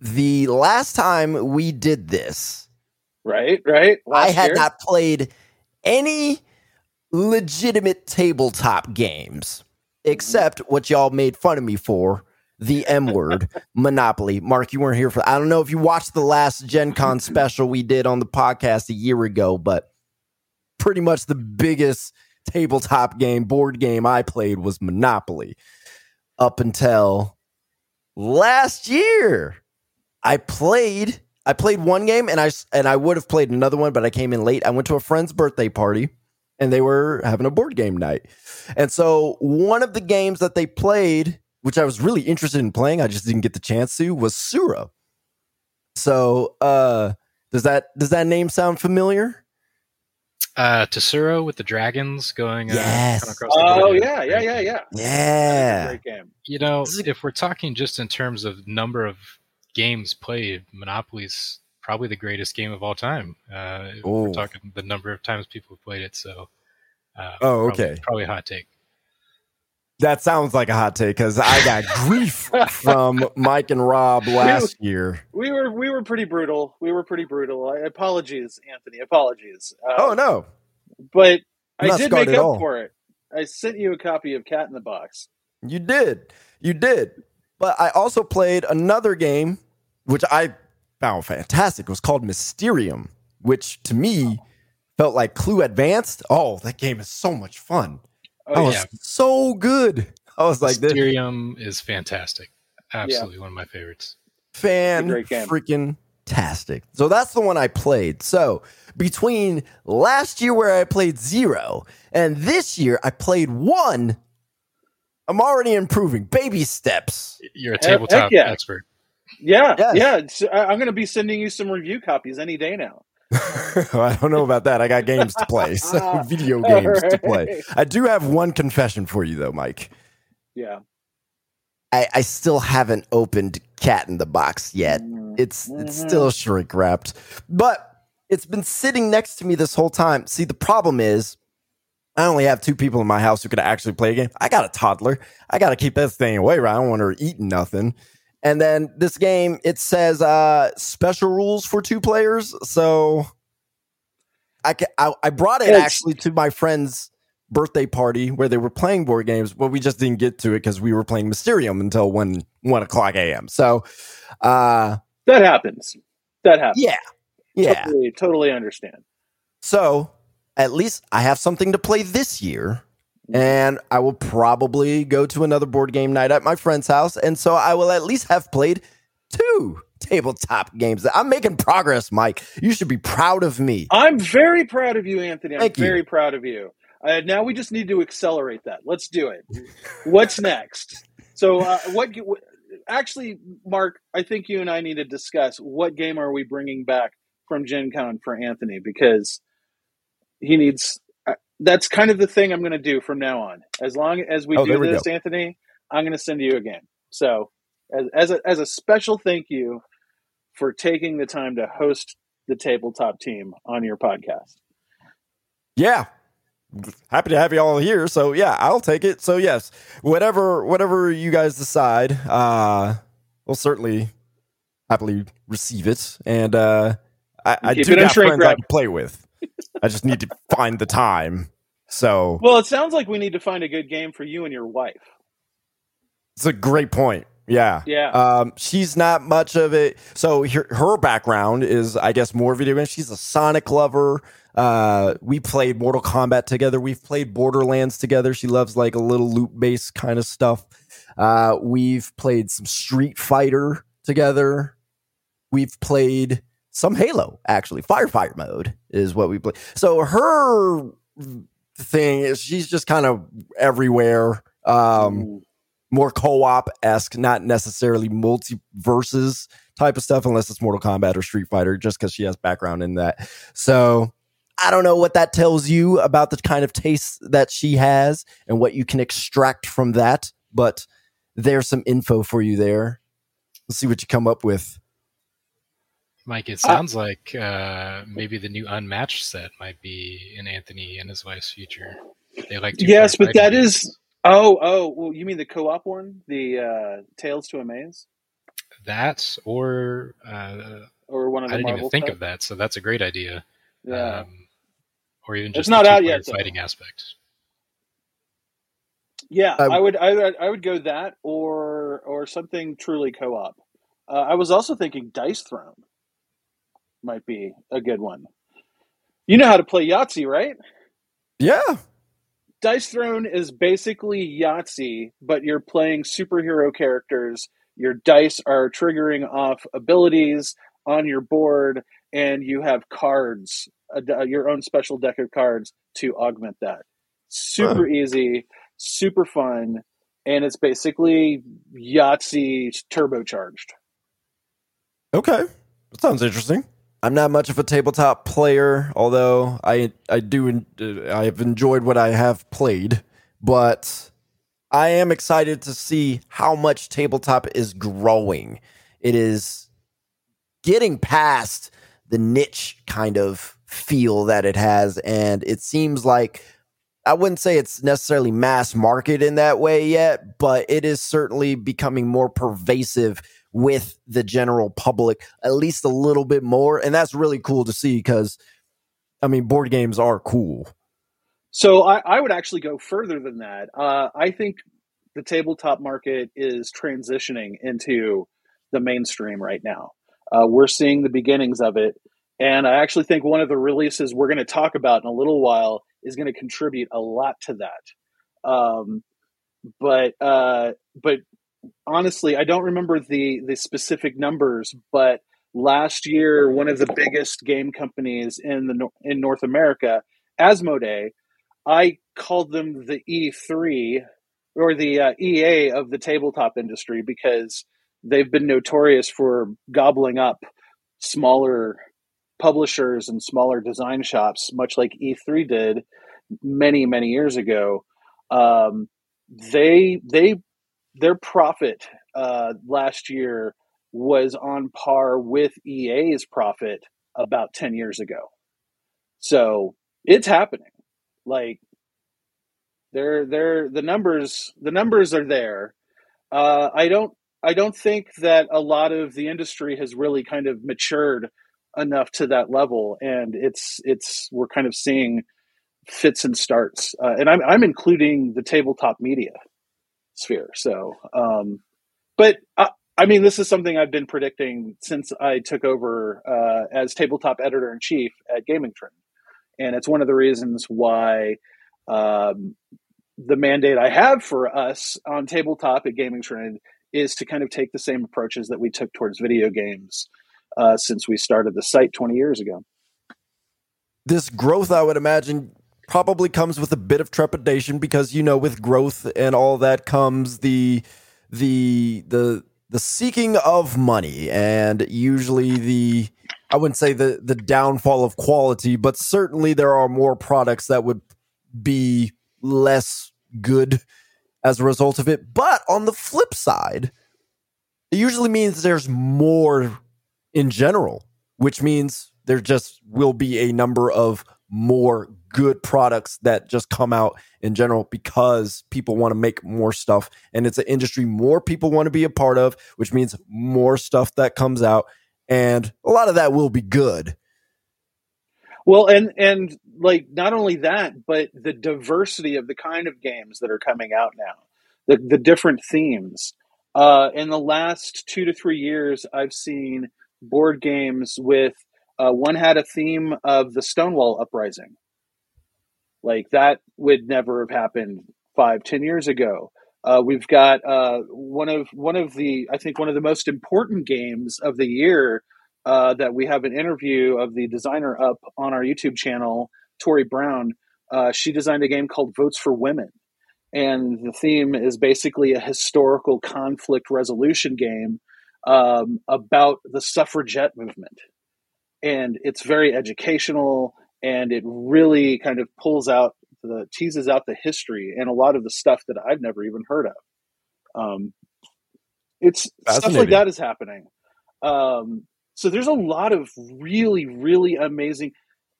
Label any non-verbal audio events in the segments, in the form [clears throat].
the last time we did this, Right, right. I had year? not played any legitimate tabletop games except what y'all made fun of me for the [laughs] M word, Monopoly. Mark, you weren't here for I don't know if you watched the last Gen Con [laughs] special we did on the podcast a year ago, but pretty much the biggest tabletop game, board game I played was Monopoly up until last year. I played I played one game and I and I would have played another one, but I came in late. I went to a friend's birthday party and they were having a board game night. And so one of the games that they played, which I was really interested in playing, I just didn't get the chance to, was Tsuro. So uh does that does that name sound familiar? Uh, Tsuro with the dragons going. Uh, Yes. coming across the Oh board. yeah, yeah, yeah, yeah. Yeah. Great game. You know, if we're talking just in terms of number of games played, Monopoly's probably the greatest game of all time. Uh, we're talking the number of times people have played it. So, uh, Oh, okay. probably a hot take. That sounds like a hot take because I got grief [laughs] from Mike and Rob last year. We were we were pretty brutal. We were pretty brutal. I, apologies, Anthony. Apologies. Uh, Oh no. But I'm I did make up all. for it. I sent you a copy of Cat in the Box. You did. You did. But I also played another game, which I found fantastic. It was called Mysterium, which to me felt like Clue Advanced. Oh, that game is so much fun. Oh, Oh, yeah. it's so good. I was like, this Mysterium is fantastic. Absolutely one of my favorites. fan great freaking tastic. So that's the one I played. So between last year where I played zero and this year I played one, I'm already improving. Baby steps. You're a Heck- heck tabletop yeah. expert. Yeah, Yes. yeah. It's, I, I'm going to be sending you some review copies any day now. [laughs] I don't know about that. I got games to play, so [laughs] video games to play. I do have one confession for you, though, Mike. Yeah. I, I still haven't opened Cat in the Box yet. It's it's Mhm. still shrink wrapped, but it's been sitting next to me this whole time. See, the problem is, I only have two people in my house who can actually play a game. I got a toddler. I got to keep that thing away. Right? I don't want her eating nothing. And then this game, it says uh, special rules for two players. So I I, I brought it actually to my friend's birthday party where they were playing board games, but we just didn't get to it because we were playing Mysterium until one one o'clock a.m. So, uh, That happens. That happens. yeah, yeah. Totally, totally understand. So at least I have something to play this year. And I will probably go to another board game night at my friend's house. And so I will at least have played two tabletop games. I'm making progress, Mike. You should be proud of me. I'm very proud of you, Anthony. I'm Thank you. very proud of you. Uh, now we just need to accelerate that. Let's do it. What's next? So, uh, what? what- Actually, Mark, I think you and I need to discuss what game are we bringing back from Gen Con for Anthony because he needs. Uh, that's kind of the thing I'm going to do from now on. As long as we Oh, do we this, go. Anthony, I'm going to send you a game. So, as as a, as a special thank you for taking the time to host the tabletop team on your podcast. Yeah. Happy to have you all here. So yeah, I'll take it. So yes, whatever whatever you guys decide, uh we'll certainly happily receive it. And uh I, I do have friends I can play with. [laughs] I just need to find the time. So Well, it sounds like we need to find a good game for you and your wife. it's a great point. Yeah. Yeah. Um, she's not much of it. So her, her background is, I guess, more video games. She's a Sonic lover. Uh, we played Mortal Kombat together. We've played Borderlands together. She loves like a little loop based kind of stuff. Uh, we've played some Street Fighter together. We've played some Halo, actually. Firefighter mode is what we play. So her thing is she's just kind of everywhere. Um, more co-op esque, not necessarily multiverses type of stuff, unless it's Mortal Kombat or Street Fighter, just because she has background in that. So I don't know what that tells you about the kind of taste that she has and what you can extract from that, but there's some info for you there. Let's see what you come up with. Mike, it sounds like uh, maybe the new Unmatched set might be in Anthony and his wife's future. They like to yes, but that fighting is. Oh, oh. Well, you mean the co-op one, the uh, Tales to Amaze? That or uh, or one of the I didn't Marvel even think stuff? of that, so that's a great idea. Yeah. Um, or even It's just not the out two-player yet, though. fighting aspect. Yeah, I- I would, I would, I would go that or or something truly co-op. Uh, I was also thinking Dice Throne might be a good one. You know how to play Yahtzee, right? Yeah. Dice Throne is basically Yahtzee, but you're playing superhero characters. Your dice are triggering off abilities on your board, and you have cards, d- uh, your own special deck of cards to augment that. Super easy, super fun, and it's basically Yahtzee turbocharged. Okay. That sounds interesting. I'm not much of a tabletop player, although I I do uh, I have enjoyed what I have played, but I am excited to see how much tabletop is growing. It is getting past the niche kind of feel that it has and it seems like I wouldn't say it's necessarily mass market in that way yet, but it is certainly becoming more pervasive with the general public, at least a little bit more. And that's really cool to see because, I mean, board games are cool. So I, I would actually go further than that. Uh, I think the tabletop market is transitioning into the mainstream right now. Uh, we're seeing the beginnings of it, and I actually think one of the releases we're going to talk about in a little while is going to contribute a lot to that. Um, but uh, but honestly, I don't remember the the specific numbers, but last year one of the biggest game companies in the in North America, Asmodee, I called them the E3 or the uh, EA of the tabletop industry because they've been notorious for gobbling up smaller publishers and smaller design shops, much like E3 did many many years ago. Um, they they their profit uh, last year was on par with EA's profit about ten years ago. So it's happening. Like they're they're the numbers the numbers are there. Uh, I don't I don't think that a lot of the industry has really kind of matured enough to that level, and it's it's we're kind of seeing fits and starts, uh, and I'm I'm including the tabletop media sphere. So, um, but I, I mean, this is something I've been predicting since I took over uh, as tabletop editor in chief at Gaming Trend, and it's one of the reasons why um, the mandate I have for us on tabletop at Gaming Trend is to kind of take the same approaches that we took towards video games uh, since we started the site 20 years ago. This growth, I would imagine, probably comes with a bit of trepidation because you know, with growth and all that comes the the the the seeking of money and usually the I wouldn't say the the downfall of quality, but certainly there are more products that would be less good as a result of it. But on the flip side, it usually means there's more in general, which means there just will be a number of more good products that just come out in general because people want to make more stuff and it's an industry more people want to be a part of which means more stuff that comes out and a lot of that will be good Well, and and like not only that, but the diversity of the kind of games that are coming out now, the the different themes. Uh, in the last two to three years, I've seen board games with uh, one had a theme of the Stonewall uprising. Like that would never have happened five, ten years ago. Uh, we've got uh, one of one of the I think one of the most important games of the year uh, that we have an interview of the designer up on our YouTube channel, Tori Brown. Uh, she designed a game called Votes for Women, and the theme is basically a historical conflict resolution game um, about the suffragette movement, and it's very educational and it really kind of pulls out the teases out the history and a lot of the stuff that I've never even heard of. Um, it's stuff like that is happening. Um, so there's a lot of really, really amazing,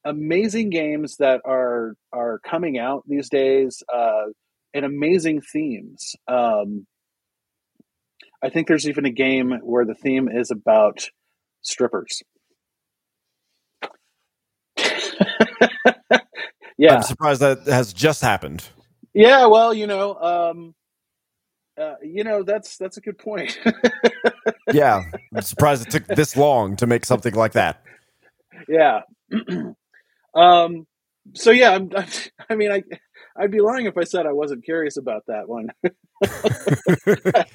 amazing games that are are coming out these days, uh, and amazing themes. Um, I think there's even a game where the theme is about strippers. [laughs] yeah, I'm surprised that has just happened. yeah. Well, you know, um, uh, you know that's that's a good point. [laughs] Yeah, I'm surprised it took this long to make something like that. yeah. [clears throat] um. So yeah, I'm, I'm, I mean, I I'd be lying if I said I wasn't curious about that one. [laughs]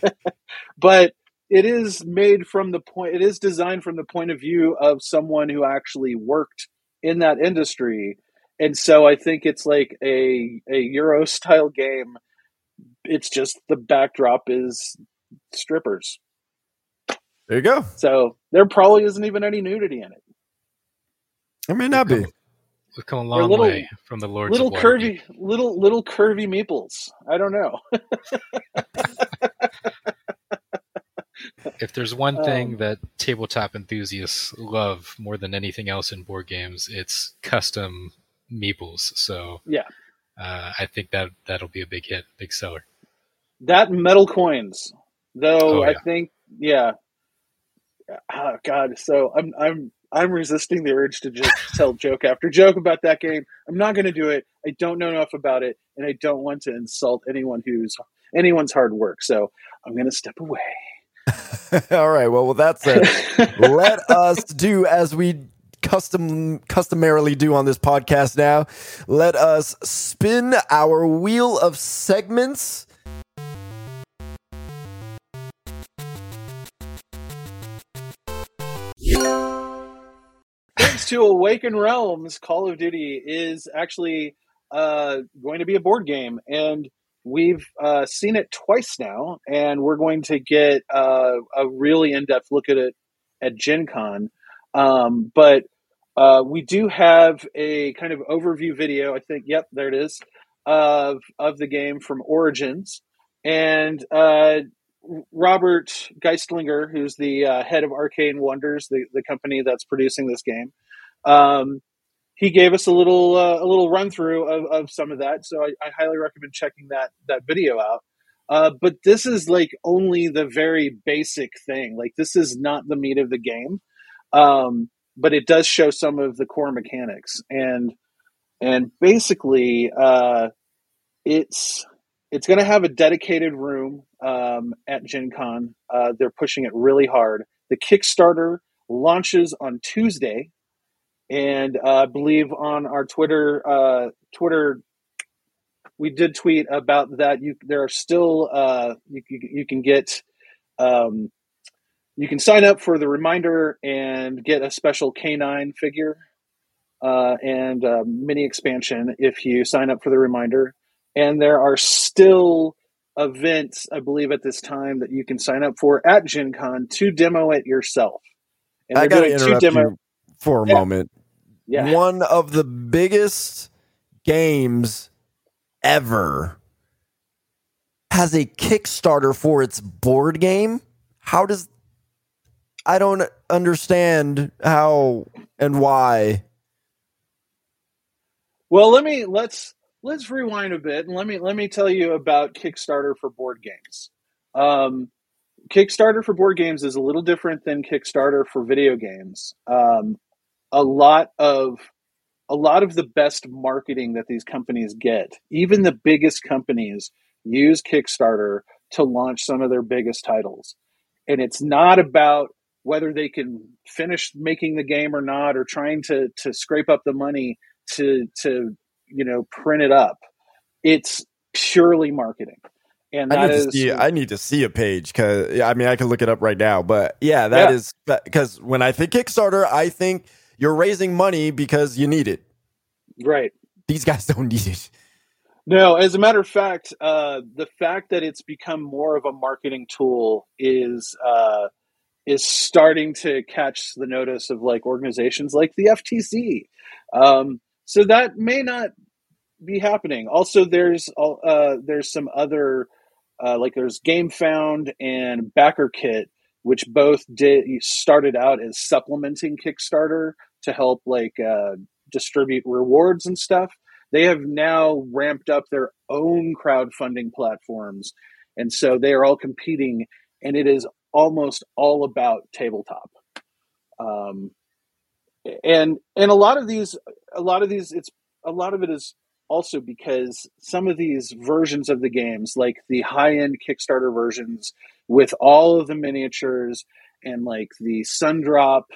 but it is made from the point. It is designed from the point of view of someone who actually worked in that industry, and so I think it's like a a Euro [laughs] style game. It's just the backdrop is strippers. There you go. So there probably isn't even any nudity in it. It may not be. We've come a long little- way from the Lords little curvy, little little curvy meeples. I don't know. [laughs] If there's one thing Um, that tabletop enthusiasts love more than anything else in board games, it's custom meeples. So Yeah. uh, I think that that'll be a big hit, big seller. That metal coins, though. Oh, I yeah. think, yeah. Oh God, so I'm I'm I'm resisting the urge to just [laughs] tell joke after joke about that game. I'm not going to do it. I don't know enough about it, and I don't want to insult anyone who's anyone's hard work. So I'm going to step away. [laughs] All right. Well, with that said, [laughs] let us do as we custom customarily do on this podcast now. Let us spin our wheel of segments. Thanks to Awaken Realms, Call of Duty is actually uh, going to be a board game, and we've uh, seen it twice now, and we're going to get uh, a really in-depth look at it at Gen Con. Um, but uh, we do have a kind of overview video. I think, yep, there it is, of of the game from Origins, and uh, Robert Geistlinger, who's the uh, head of Arcane Wonders, the, the company that's producing this game, um, he gave us a little uh, a little run through of, of some of that. So I, I highly recommend checking that that video out. Uh, but this is like only the very basic thing. Like this is not the meat of the game, um, but it does show some of the core mechanics and and basically uh, it's it's going to have a dedicated room um, at Gen Con. Uh, they're pushing it really hard. The Kickstarter launches on Tuesday, and uh, I believe on our Twitter uh, Twitter we did tweet about that. You there are still uh, you, you you can get um, you can sign up for the reminder and get a special K9 figure uh, and uh, mini expansion if you sign up for the reminder. And there are still events, I believe, at this time that you can sign up for at Gen Con to demo it yourself. And I got to interrupt demo. you for a Yeah. moment. Yeah. One of the biggest games ever has a Kickstarter for its board game. How does I don't understand how and why. Well, let me let's let's rewind a bit and let me let me tell you about Kickstarter for board games. Um, Kickstarter for board games is a little different than Kickstarter for video games. Um, a lot of a lot of the best marketing that these companies get, even the biggest companies, use Kickstarter to launch some of their biggest titles. And it's not about whether they can finish making the game or not, or trying to to scrape up the money to to you know print it up. It's purely marketing, and I need is to see. I need to see a page because I mean I can look it up right now. But yeah, that Yeah. is because when I think Kickstarter, I think you're raising money because you need it. right. These guys [laughs] don't need it. No, as a matter of fact, uh, the fact that it's become more of a marketing tool is uh, is starting to catch the notice of like organizations like the FTC. Um, so that may not be happening. Also, there's uh, there's some other uh, like there's GameFound and BackerKit, which both did started out as supplementing Kickstarter to help like uh, distribute rewards and stuff they have now ramped up their own crowdfunding platforms and so they are all competing and it is almost all about tabletop. Um, and and a lot of these, a lot of these, it's a lot of it is also because some of these versions of the games, like the high end Kickstarter versions with all of the miniatures and like the sun drop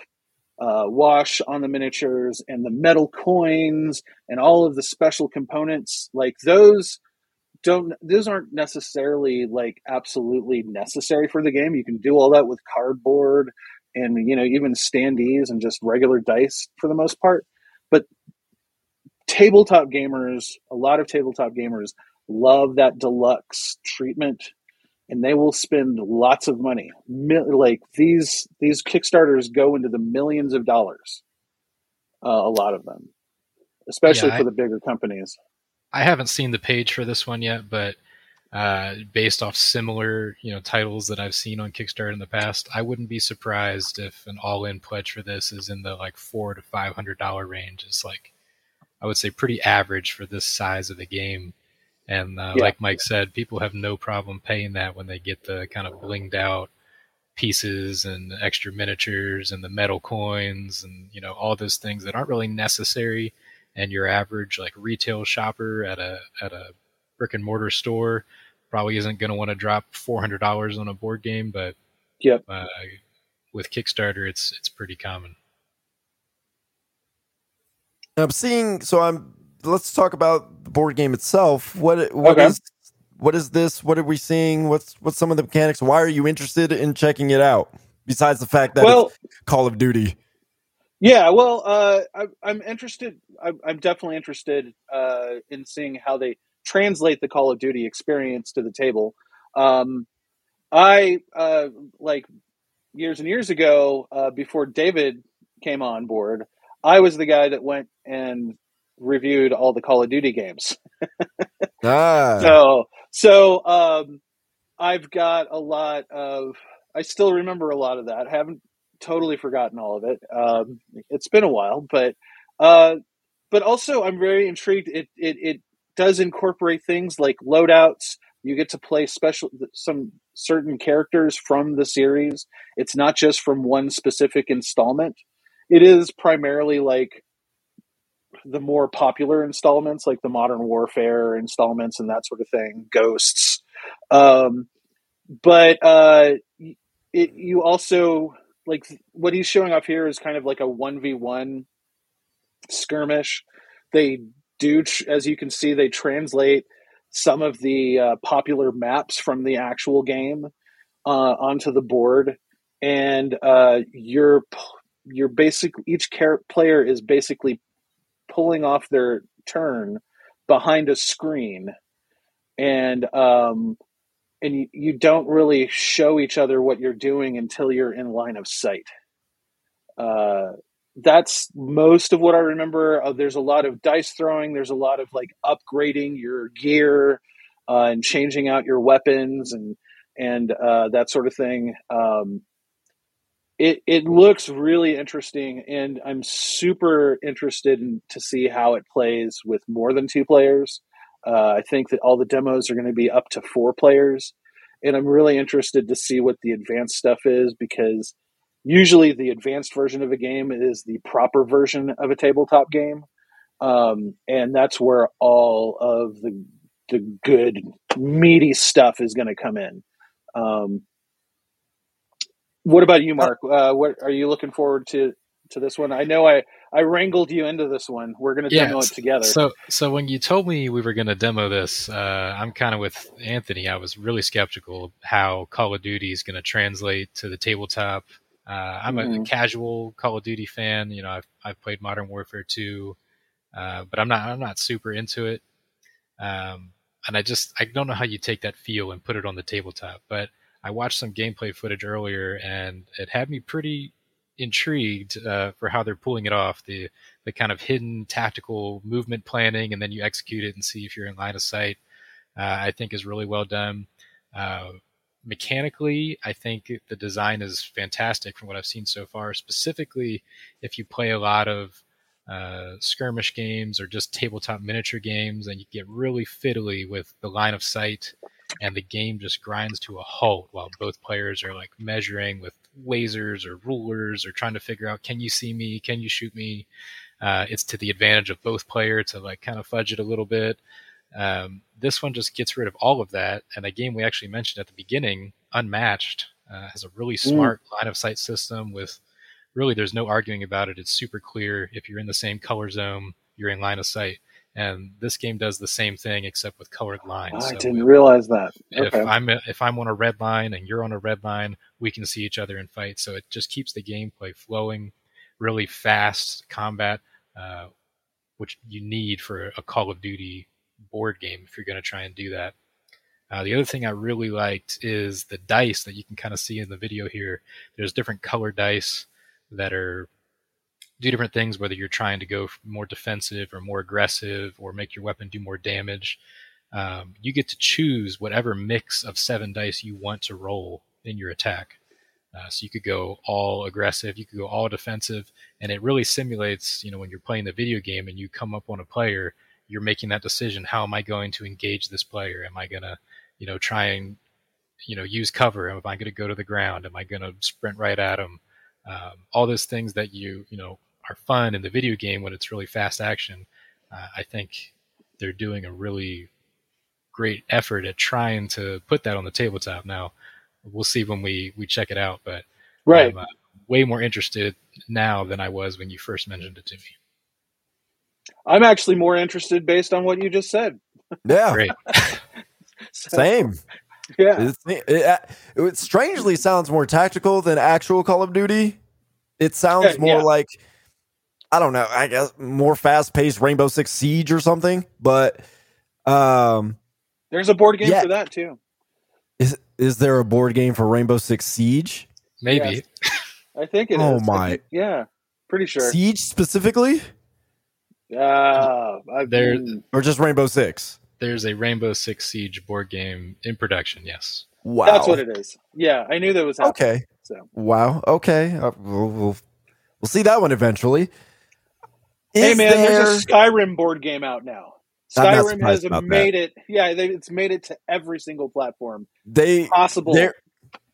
uh, wash on the miniatures and the metal coins and all of the special components, like those don't those aren't necessarily like absolutely necessary for the game. You can do all that with cardboard and you know even standees and just regular dice for the most part. But tabletop gamers, a lot of tabletop gamers love that deluxe treatment and they will spend lots of money. Like these these Kickstarters go into the millions of dollars. Uh, a lot of them, especially yeah, for I, the bigger companies. I haven't seen the page for this one yet, but uh, based off similar you know titles that I've seen on Kickstarter in the past, I wouldn't be surprised if an all-in pledge for this is in the like four to five hundred dollar range. It's like I would say pretty average for this size of a game. And uh, yeah. like Mike said, people have no problem paying that when they get the kind of blinged out pieces and extra miniatures and the metal coins and you know all those things that aren't really necessary. And your average like retail shopper at a at a brick and mortar store probably isn't going to want to drop four hundred dollars on a board game, but yep. Uh, with Kickstarter, it's it's pretty common. I'm seeing. So I'm let's talk about the board game itself. What what okay. is, what is this? What are we seeing? What's what's some of the mechanics? Why are you interested in checking it out? Besides the fact that well, Call of Duty. Yeah, well, uh, I, am interested. I, I'm definitely interested uh, in seeing how they translate the Call of Duty experience to the table. Um, I uh, like years and years ago, uh, before David came on board, I was the guy that went and reviewed all the Call of Duty games. [laughs] ah. So so um, I've got a lot of. I still remember a lot of that. I haven't totally forgotten all of it. Um, it's been a while, but uh, but also I'm very intrigued. It it it does incorporate things like loadouts. You get to play special some certain characters from the series. It's not just from one specific installment. It is primarily like the more popular installments, like the Modern Warfare installments and that sort of thing, Ghosts. Um, but uh, it, you also like what he's showing off here is kind of like a one v one skirmish. They do, as you can see, they translate some of the uh, popular maps from the actual game uh, onto the board, and uh, you're you're basic. Each player is basically pulling off their turn behind a screen. And um and you, you don't really show each other what you're doing until you're in line of sight. Uh that's most of what i remember. Uh, there's a lot of dice throwing. There's a lot of like upgrading your gear uh, and changing out your weapons and and uh, that sort of thing. Um, it it looks really interesting, and I'm super interested in, to see how it plays with more than two players. Uh, I think that all the demos are going to be up to four players, and I'm really interested to see what the advanced stuff is because usually the advanced version of a game is the proper version of a tabletop game, um, and that's where all of the the good meaty stuff is going to come in. Um, what about you, Mark? Uh, what are you looking forward to to this one? I know I I wrangled you into this one. We're going to yeah, demo it together. So so when you told me we were going to demo this, uh, I'm kind of with Anthony. I was really skeptical how Call of Duty is going to translate to the tabletop. Uh, I'm mm-hmm. a, casual Call of Duty fan. You know, I've I've played Modern Warfare 2, uh, but I'm not I'm not super into it. Um, and I just I don't know how you take that feel and put it on the tabletop, but I watched some gameplay footage earlier, and it had me pretty intrigued uh, for how they're pulling it off. The the kind of hidden tactical movement planning, and then you execute it and see if you're in line of sight. Uh, I think is really well done. Uh, mechanically, I think the design is fantastic from what I've seen so far. Specifically, if you play a lot of uh, skirmish games or just tabletop miniature games, and you get really fiddly with the line of sight and the game just grinds to a halt while both players are like measuring with lasers or rulers or trying to figure out can you see me, can you shoot me. Uh, it's to the advantage of both player to like kind of fudge it a little bit. Um, this one just gets rid of all of that, and a game we actually mentioned at the beginning, Unmatched, uh, has a really smart mm. line of sight system with really there's no arguing about it. It's super clear. If you're in the same color zone, you're in line of sight. And this game does the same thing except with colored lines. I so didn't realize that. If I'm if I'm on a red line and you're on a red line, we can see each other and fight. So it just keeps the gameplay flowing, really fast combat, uh, which you need for a Call of Duty board game if you're going to try and do that. Uh, the other thing I really liked is the dice that you can kind of see in the video here. There's different color dice that are do different things, whether you're trying to go more defensive or more aggressive or make your weapon do more damage. Um, you get to choose whatever mix of seven dice you want to roll in your attack. Uh, so you could go all aggressive, you could go all defensive, and it really simulates, you know, when you're playing the video game and you come up on a player, you're making that decision. How am I going to engage this player? Am I going to, you know, try and, you know, use cover? Am I going to go to the ground? Am I going to sprint right at him? Um, all those things that you, you know, are fun in the video game when it's really fast action. Uh, I think they're doing a really great effort at trying to put that on the tabletop. Now, we'll see when we we check it out, but right, I'm uh, way more interested now than I was when you first mentioned it to me. I'm actually more interested based on what you just said. Yeah, great. [laughs] so, Same. Yeah, it, it, it, strangely sounds more tactical than actual Call of Duty. It sounds yeah, more yeah. like I don't know. I guess more fast paced Rainbow Six Siege or something. But um, there's a board game yeah. for that too. Is is there a board game for Rainbow Six Siege? Maybe. Yes. I think it [laughs] oh is. my! Think, yeah, pretty sure. Siege specifically. Uh, there or just Rainbow Six. There's a Rainbow Six Siege board game in production. Yes. Wow. That's what it is. Yeah, I knew that was happening, okay. So wow. Okay, uh, we'll, we'll, we'll see that one eventually. Hey man, there... there's a Skyrim board game out now. Skyrim has made that. it. Yeah, they, it's made it to every single platform. They possible. There,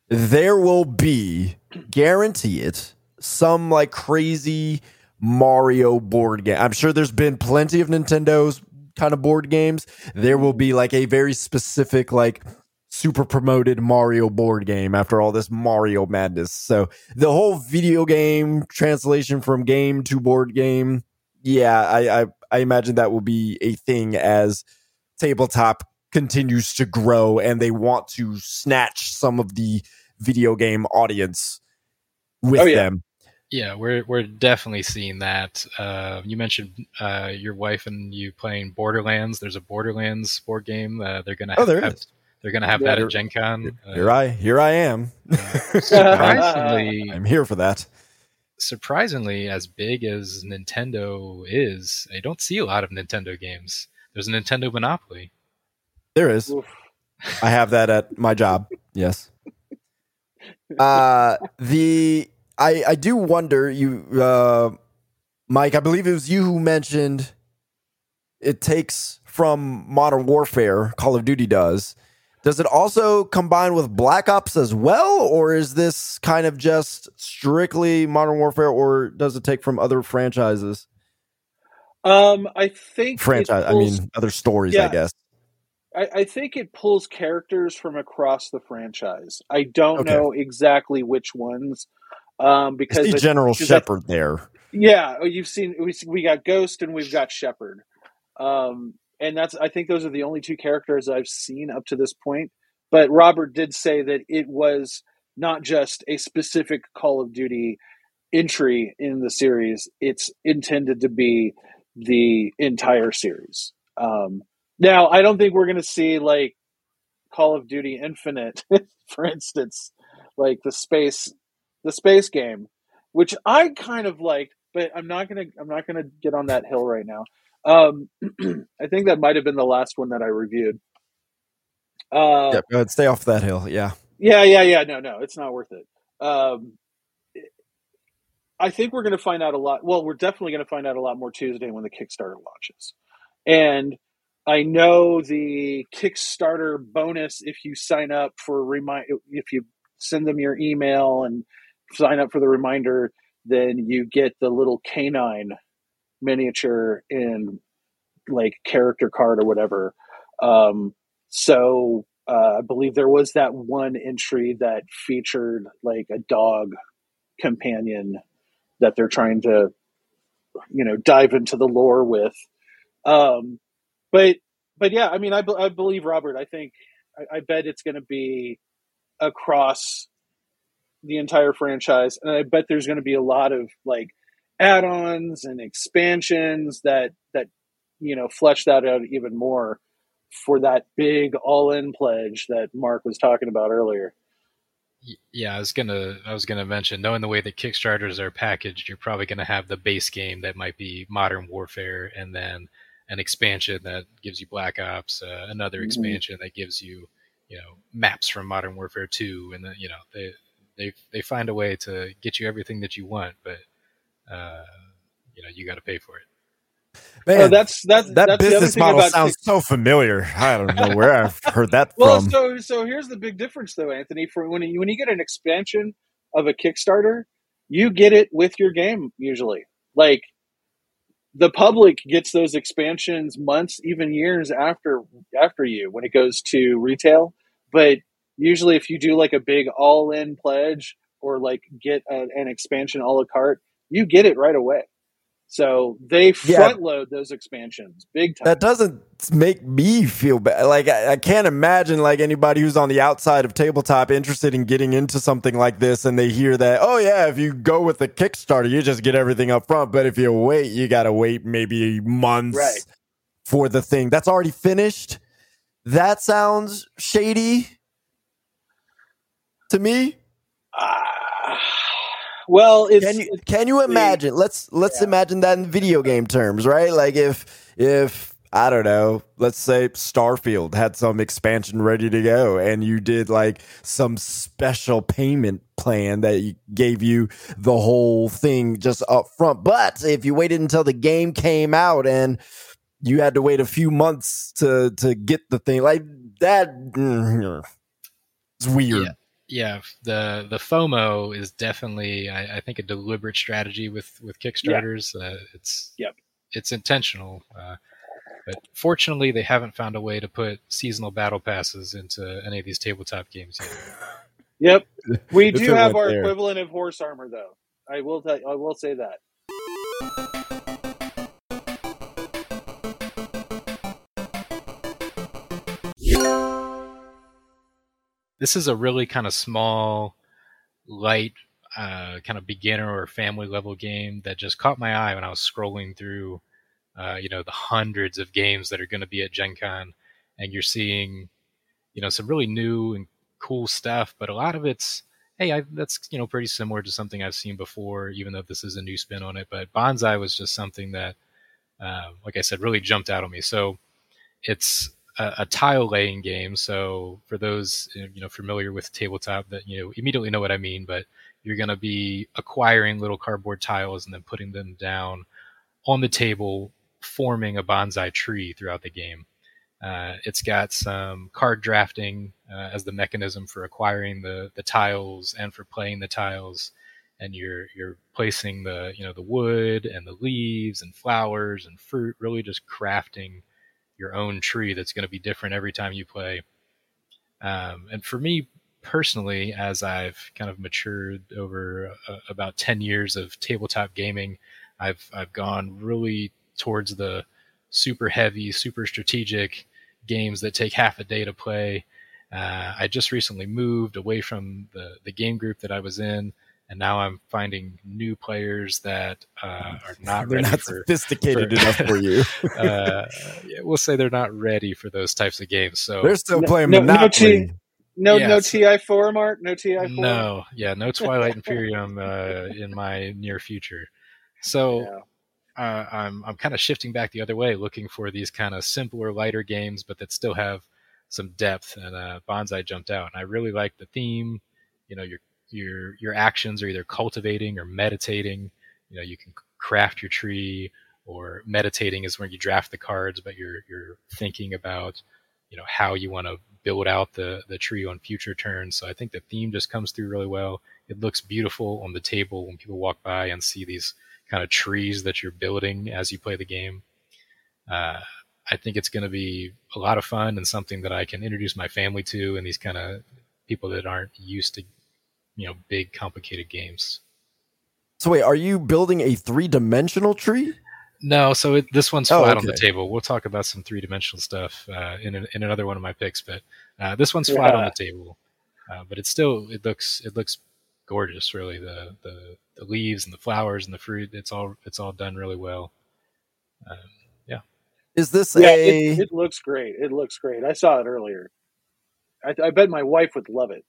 there will be guarantee it some like crazy Mario board game. I'm sure there's been plenty of Nintendo's kind of board games. There will be like a very specific like super promoted Mario board game after all this Mario madness. So the whole video game translation from game to board game yeah, I, I, I imagine that will be a thing as tabletop continues to grow and they want to snatch some of the video game audience with oh, yeah. them. Yeah, we're we're definitely seeing that. Uh, you mentioned uh, your wife and you playing Borderlands. There's a Borderlands board game. Uh, they're gonna have, oh, there have, is. they're gonna have yeah, that at Gen Con. Here I here I am. [laughs] surprisingly, I'm here for that surprisingly, as big as Nintendo is, I don't see a lot of Nintendo games. There's a Nintendo Monopoly. There is. I have that at my job. Yes. Uh the I I do wonder you uh Mike, I believe it was you who mentioned it takes from Modern Warfare, Call of Duty does, does it also combine with Black Ops as well, or is this kind of just strictly Modern Warfare, or does it take from other franchises? Um, I think franchise. Pulls, I mean, other stories. Yeah, I guess. I, I, think it pulls characters from across the franchise. I don't okay. know exactly which ones, um, because the General Shepherd there. Yeah, oh, you've seen we we got Ghost and we've got Shepherd. Um, and that's I think those are the only two characters I've seen up to this point. But Robert did say that it was not just a specific Call of Duty entry in the series; it's intended to be the entire series. Um, now, I don't think we're going to see like Call of Duty Infinite, [laughs] for instance, like the space the space game, which I kind of liked, but I'm not gonna I'm not gonna get on that hill right now. Um, [clears throat] I think that might have been the last one that I reviewed. Uh, yeah, go ahead, stay off that hill. Yeah. Yeah, yeah, yeah. No, no, it's not worth it. Um, I think we're going to find out a lot. Well, we're definitely going to find out a lot more Tuesday when the Kickstarter launches. And I know the Kickstarter bonus if you sign up for remind if you send them your email and sign up for the reminder, then you get the little canine miniature in like character card or whatever. Um, so uh, I believe there was that one entry that featured like a dog companion that they're trying to, you know, dive into the lore with. Um, but but yeah, I mean, I, I believe Robert. I think I, I bet it's going to be across the entire franchise, and I bet there's going to be a lot of like add-ons and expansions that that you know flesh that out even more for that big all-in pledge that Mark was talking about earlier. Yeah, I was gonna I was gonna mention knowing the way that Kickstarters are packaged, you're probably gonna have the base game that might be Modern Warfare, and then an expansion that gives you Black Ops, uh, another mm-hmm. expansion that gives you you know maps from Modern Warfare Two, and then you know they they they find a way to get you everything that you want, but uh, you know you got to pay for it. Man, oh, that's that's that that's business model sounds so familiar. I don't know where I've heard that [laughs] well, from. so so here's the big difference, though, Anthony. For when you when you get an expansion of a Kickstarter, you get it with your game usually. Like the public gets those expansions months, even years after after you when it goes to retail. But usually, if you do like a big all in pledge or like get a, an expansion a la carte, you get it right away. So they front load those expansions big time. That doesn't make me feel bad. Like I, I, can't imagine like anybody who's on the outside of tabletop interested in getting into something like this, and they hear that oh yeah, if you go with the Kickstarter, you just get everything up front. But if you wait, you got to wait maybe months right. for the thing that's already finished. That sounds shady to me. Uh, well, can you can you imagine? Let's let's yeah. imagine that in video game terms, right? Like if if I don't know, let's say Starfield had some expansion ready to go and you did like some special payment plan that gave you the whole thing just up front. But if you waited until the game came out and you had to wait a few months to to get the thing like that, mm, it's weird. Yeah yeah, the the FOMO is definitely, I, I think, a deliberate strategy with with Kickstarters. Yeah. Uh, it's yep. it's intentional, uh, but fortunately, they haven't found a way to put seasonal battle passes into any of these tabletop games yet. Yep, [laughs] we do have our there. equivalent of horse armor, though. I will tell, I will say that. This is a really kind of small, light, uh, kind of beginner or family level game that just caught my eye when I was scrolling through, uh, you know, the hundreds of games that are going to be at Gen Con, and you're seeing, you know, some really new and cool stuff, but a lot of it's, hey, I, that's you know pretty similar to something I've seen before, even though this is a new spin on it. But Bonsai was just something that, uh, like I said, really jumped out on me. So it's a, a, tile laying game. So for those you know familiar with tabletop, that you know immediately know what I mean. But you're going to be acquiring little cardboard tiles and then putting them down on the table, forming a bonsai tree throughout the game. Uh, it's got some card drafting uh, as the mechanism for acquiring the the tiles and for playing the tiles and you're you're placing the you know the wood and the leaves and flowers and fruit really just crafting your own tree that's going to be different every time you play. Um, and for me personally, as I've kind of matured over uh, about ten years of tabletop gaming, I've I've gone really towards the super heavy, super strategic games that take half a day to play. Uh, I just recently moved away from the the game group that I was in and now I'm finding new players that uh, are [laughs] not they're not for, sophisticated for, enough for you. [laughs] uh, we'll say they're not ready for those types of games. So they're still no, playing no, Monopoly. No, no, no TI four, Mark. No TI four. No, yeah, no Twilight Imperium uh, in my near future. So. Yeah. Uh, I'm I'm kind of shifting back the other way, looking for these kind of simpler, lighter games, but that still have some depth. And uh, Bonsai jumped out, and I really like the theme. You know, you're your your actions are either cultivating or meditating. You know, you can craft your tree, or meditating is when you draft the cards, but you're you're thinking about you know how you want to build out the the tree on future turns. So I think the theme just comes through really well. It looks beautiful on the table when people walk by and see these kind of trees that you're building as you play the game. Uh, I think it's going to be a lot of fun and something that I can introduce my family to and these kind of people that aren't used to, you know, big complicated games. So wait, are you building a three dimensional tree? No, so it, this one's oh, flat oh, okay. on the table. We'll talk about some three dimensional stuff uh, in in another one of my picks, but uh, this one's flat on the table. Uh, but it still it looks it looks gorgeous. Really, the, the the leaves and the flowers and the fruit. It's all it's all done really well. Um, yeah. Is this yeah, a? It, it, looks great. It looks great. I saw it earlier. I, I bet my wife would love it.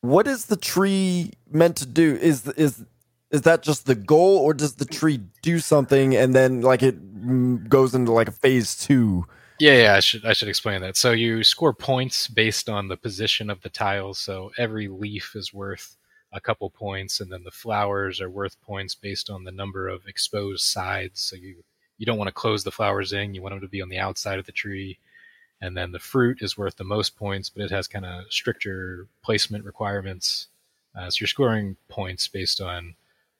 What is the tree meant to do? Is is is that just the goal, or does the tree do something and then like it mm, goes into like a phase two? Yeah, yeah, I should I should explain that. So you score points based on the position of the tiles. So every leaf is worth a couple points, and then the flowers are worth points based on the number of exposed sides. So you you don't want to close the flowers in; you want them to be on the outside of the tree. And then the fruit is worth the most points, but it has kind of stricter placement requirements. Uh, so you're scoring points based on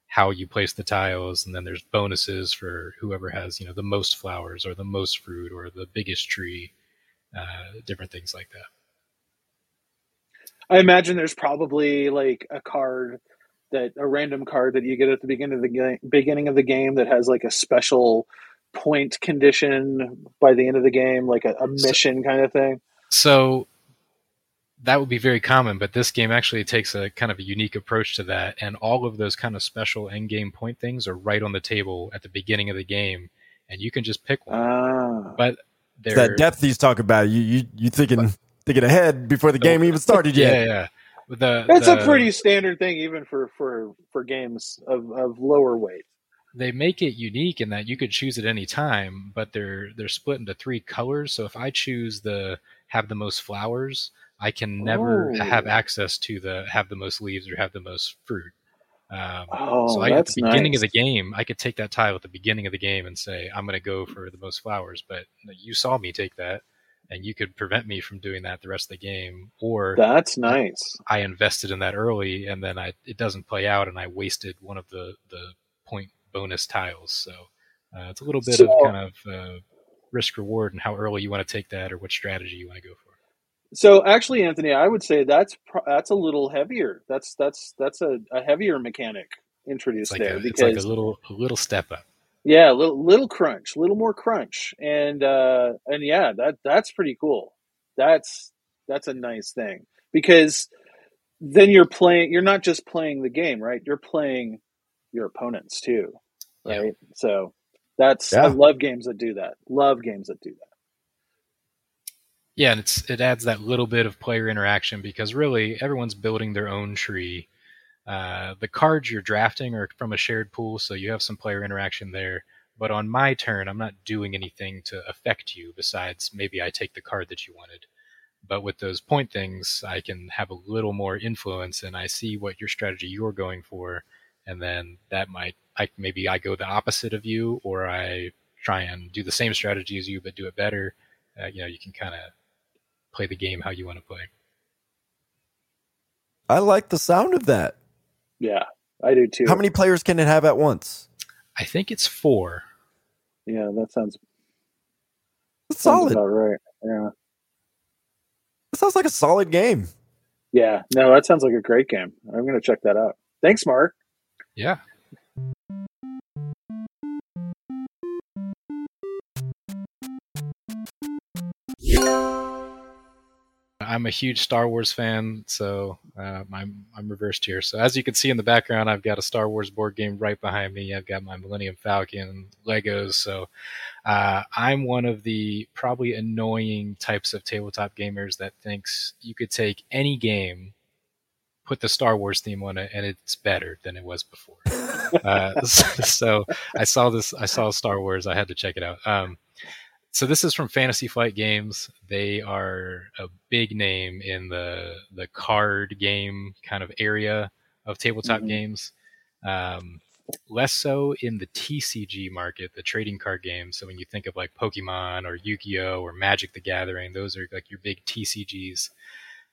how you place the tiles, and then there's bonuses for whoever has you know the most flowers or the most fruit or the biggest tree, uh, different things like that. I imagine there's probably like a card that a random card that you get at the beginning of the game, beginning of the game that has like a special point condition by the end of the game, like a, a mission so, kind of thing. So that would be very common, but this game actually takes a kind of a unique approach to that, and all of those kind of special end game point things are right on the table at the beginning of the game, and you can just pick one. Ah. But that depth he's talking about, you you you thinking but, thinking ahead before the game even started yet? Yeah, yeah. The, That's the, a pretty standard thing, even for for for games of of lower weight. They make it unique in that you could choose at any time, but they're they're split into three colors. So if I choose the have the most flowers, I can never oh. have access to the have the most leaves or have the most fruit. Um, oh, so I, at the beginning nice. of the game, I could take that tile at the beginning of the game and say, I'm going to go for the most flowers. But you saw me take that, and you could prevent me from doing that the rest of the game. Or that's nice. I invested in that early, and then I it doesn't play out, and I wasted one of the the point bonus tiles. So uh, it's a little bit so, of kind of uh, risk reward and how early you want to take that, or what strategy you want to go for. So actually, Anthony, I would say that's that's a little heavier. That's that's that's a, a heavier mechanic introduced like there a, because it's like a little a little step up. Yeah, a little little crunch, a little more crunch, and uh, and yeah, that that's pretty cool. That's that's a nice thing because then you're playing. You're not just playing the game, right? You're playing your opponents too, right? Yeah. So that's yeah. I love games that do that. Love games that do that. Yeah, and it's it adds that little bit of player interaction because really everyone's building their own tree. Uh, the cards you're drafting are from a shared pool, so you have some player interaction there. But on my turn, I'm not doing anything to affect you besides maybe I take the card that you wanted. But with those point things, I can have a little more influence, and I see what your strategy you're going for, and then that might I maybe I go the opposite of you, or I try and do the same strategy as you but do it better. Uh, you know, you can kind of play the game how you want to play. I like the sound of that. Yeah, I do too. How many players can it have at once? I think it's four. Yeah, that sounds That's solid. About right. Yeah. That sounds like a solid game. Yeah, no, that sounds like a great game. I'm going to check that out. Thanks, Mark. Yeah. I'm a huge Star Wars fan, so uh, I'm I'm reversed here. So as you can see in the background, I've got a Star Wars board game right behind me. I've got my Millennium Falcon Legos. So uh, I'm one of the probably annoying types of tabletop gamers that thinks you could take any game, put the Star Wars theme on it, and it's better than it was before. [laughs] uh, [laughs] so I saw this. I saw Star Wars. I had to check it out. Um, so this is from Fantasy Flight Games. They are a big name in the the card game kind of area of tabletop mm-hmm. games. Um, less so in the TCG market, the trading card games. So when you think of like Pokemon or Yu-Gi-Oh or Magic: The Gathering, those are like your big TCGs.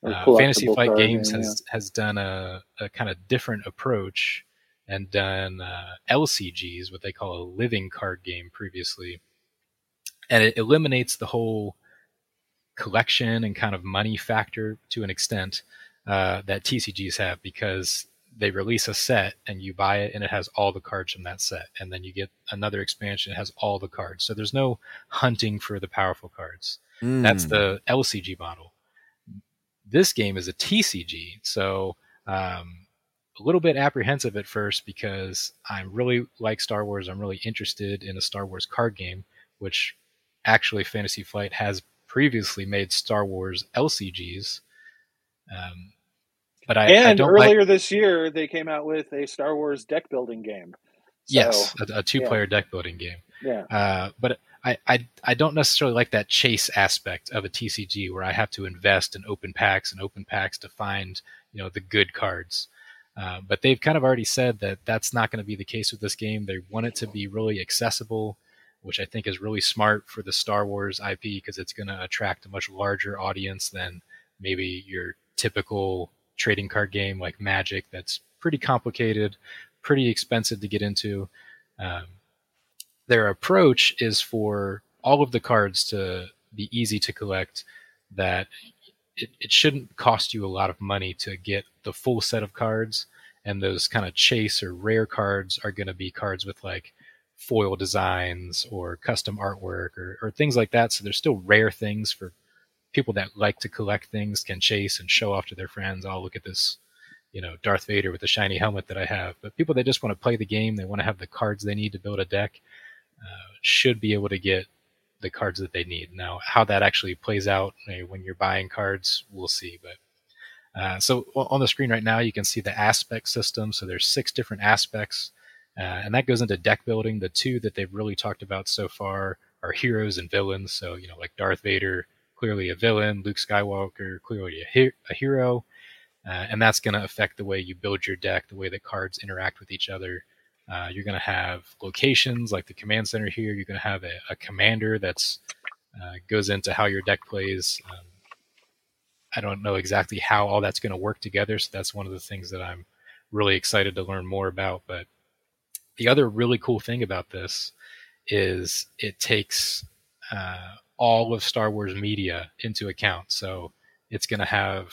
Uh, Fantasy Flight Games game, has yeah. has done a, a kind of different approach and done uh, LCGs, what they call a living card game previously, and it eliminates the whole collection and kind of money factor to an extent uh, that TCGs have because they release a set and you buy it and it has all the cards from that set. And then you get another expansion that has all the cards. So there's no hunting for the powerful cards. Mm. that's the lcg model. This game is a tcg so um, a little bit apprehensive at first because i'm really like star wars. I'm really interested in a star wars card game which actually fantasy flight has previously made star wars lcgs um, but I and I earlier like... this year they came out with a Star Wars deck building game. So, yes, a, a two-player yeah. deck building game. Yeah, uh, but I, I I don't necessarily like that chase aspect of a TCG where I have to invest in open packs and open packs to find you know the good cards. Uh, but they've kind of already said that that's not going to be the case with this game. They want it to be really accessible, which I think is really smart for the Star Wars IP because it's going to attract a much larger audience than maybe your typical trading card game like Magic that's pretty complicated, pretty expensive to get into. Um, their approach is for all of the cards to be easy to collect, that it, it shouldn't cost you a lot of money to get the full set of cards. And those kind of chase or rare cards are going to be cards with like foil designs or custom artwork or, or things like that. So there's still rare things for people that like to collect things can chase and show off to their friends. Oh, look at this, you know, Darth Vader with the shiny helmet that I have. But people that just want to play the game, they want to have the cards they need to build a deck, uh, should be able to get the cards that they need. Now, how that actually plays out when you're buying cards, we'll see. But uh, so on the screen right now, you can see the aspect system. So there's six different aspects, uh, and that goes into deck building. The two that they've really talked about so far are heroes and villains. So you know, like Darth Vader clearly a villain, Luke Skywalker clearly a, he- a hero, uh, and that's going to affect the way you build your deck, the way that cards interact with each other. Uh, you're going to have locations like the command center here. You're going to have a, a commander that's uh, goes into how your deck plays. Um, I don't know exactly how all that's going to work together, so that's one of the things that I'm really excited to learn more about. But the other really cool thing about this is it takes uh, all of Star Wars media into account. So it's going to have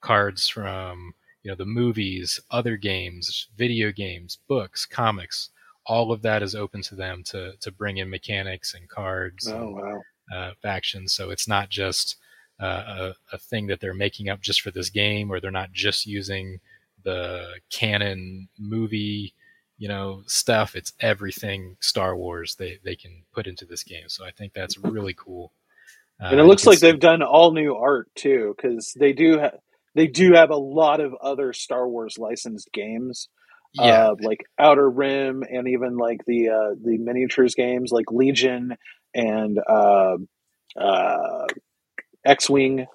cards from you know the movies, other games, video games, books, comics. All of that is open to them to to bring in mechanics and cards, oh, and, wow. uh, factions. So it's not just uh, a, a thing that they're making up just for this game, or they're not just using the canon movie you know stuff it's everything star wars they they can put into this game. So i think that's really cool. Uh, and it looks like they've done all new art too because they do ha- they do have a lot of other star wars licensed games yeah. Uh, like outer rim and even like the uh the miniatures games like legion and uh, uh x-wing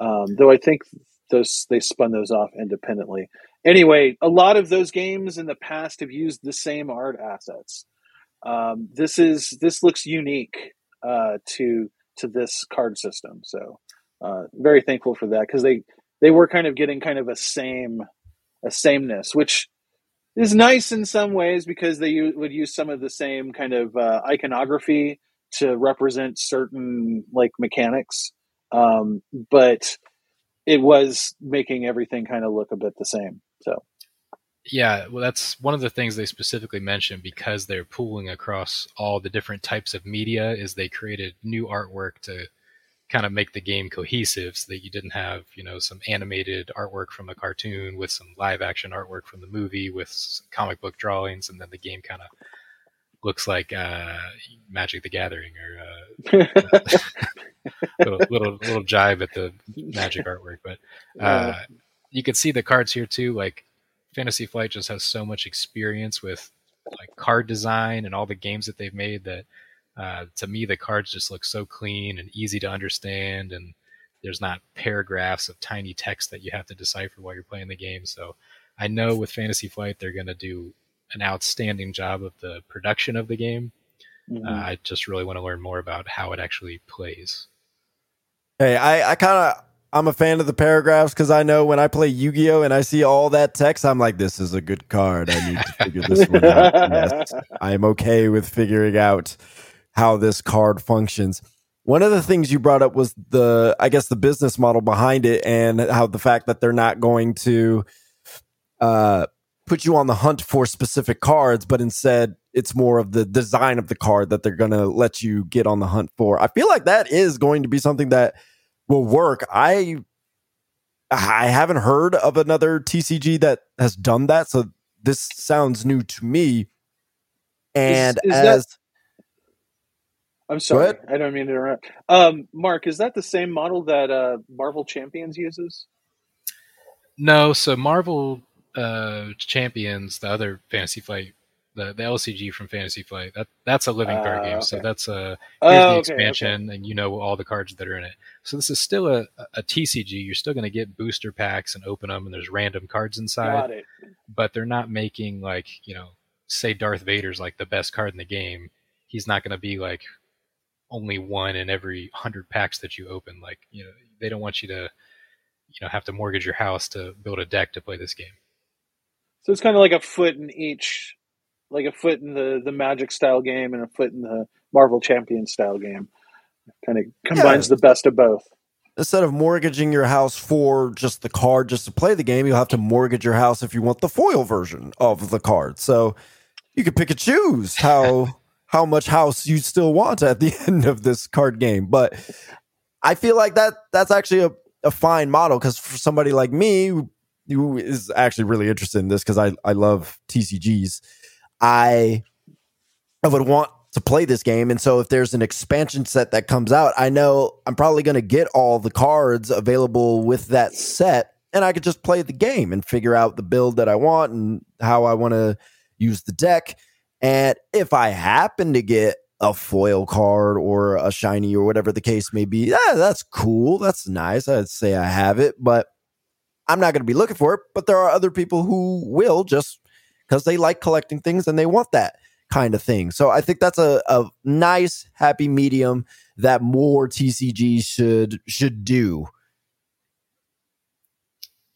um though i think those they spun those off independently anyway, a lot of those games in the past have used the same art assets. Um, this is this looks unique uh, to to this card system. So uh, very thankful for that because they they were kind of getting kind of a same a sameness, which is nice in some ways because they u- would use some of the same kind of uh, iconography to represent certain like mechanics. Um, but it was making everything kind of look a bit the same. So, yeah, well, that's one of the things they specifically mentioned because they're pooling across all the different types of media. Is they created new artwork to kind of make the game cohesive, so that you didn't have you know some animated artwork from a cartoon with some live action artwork from the movie with comic book drawings, and then the game kind of looks like uh, Magic the Gathering or uh, [laughs] little, little little jive at the Magic artwork, but. Uh, you can see the cards here too. Like Fantasy Flight just has so much experience with like card design and all the games that they've made that uh, to me the cards just look so clean and easy to understand and there's not paragraphs of tiny text that you have to decipher while you're playing the game. So I know with Fantasy Flight they're going to do an outstanding job of the production of the game. Mhm. Uh, I just really want to learn more about how it actually plays. Hey, I, I kind of I'm a fan of the paragraphs because I know when I play Yu Gi Oh and I see all that text, I'm like, this is a good card. I need to figure this one out. [laughs] Yes, I am okay with figuring out how this card functions. One of the things you brought up was the, I guess, the business model behind it, and how the fact that they're not going to uh, put you on the hunt for specific cards, but instead it's more of the design of the card that they're going to let you get on the hunt for. I feel like that is going to be something that will work. I I haven't heard of another TCG that has done that, so this sounds new to me. And is that- as I'm sorry. I don't mean to interrupt. Um, Mark, is that the same model that uh, Marvel Champions uses? No, so Marvel uh, Champions, the other Fantasy Flight, the, the LCG from Fantasy Flight, that that's a living card Ah, game. So that's a Oh, here's the okay, expansion, and you know all the cards that are in it. So this is still a, a TCG. You're still going to get booster packs and open them, and there's random cards inside. Got it. But they're not making like you know, say Darth Vader's like the best card in the game. He's not going to be like only one in every hundred packs that you open. Like you know, they don't want you to you know have to mortgage your house to build a deck to play this game. So it's kind of like a foot in each, like a foot in the the Magic style game and a foot in the Marvel Champion style game. Kind of combines the best of both. instead of mortgaging your house for just the card just to play the game, you'll have to mortgage your house if you want the foil version of the card. So you can pick and choose how [laughs] how much house you still want at the [laughs] end of this card game. But I feel like that that's actually a, a fine model because for somebody like me who, who is actually really interested in this because I, I love TCGs, I I would want to play this game. And so if there's an expansion set that comes out, I know I'm probably going to get all the cards available with that set and I could just play the game and figure out the build that I want and how I want to use the deck. And if I happen to get a foil card or a shiny or whatever the case may be, yeah, that's cool. That's nice. I'd say I have it, but I'm not going to be looking for it. But there are other people who will just because they like collecting things and they want that kind of thing. So I think that's a, a nice happy medium that more TCGs should should do.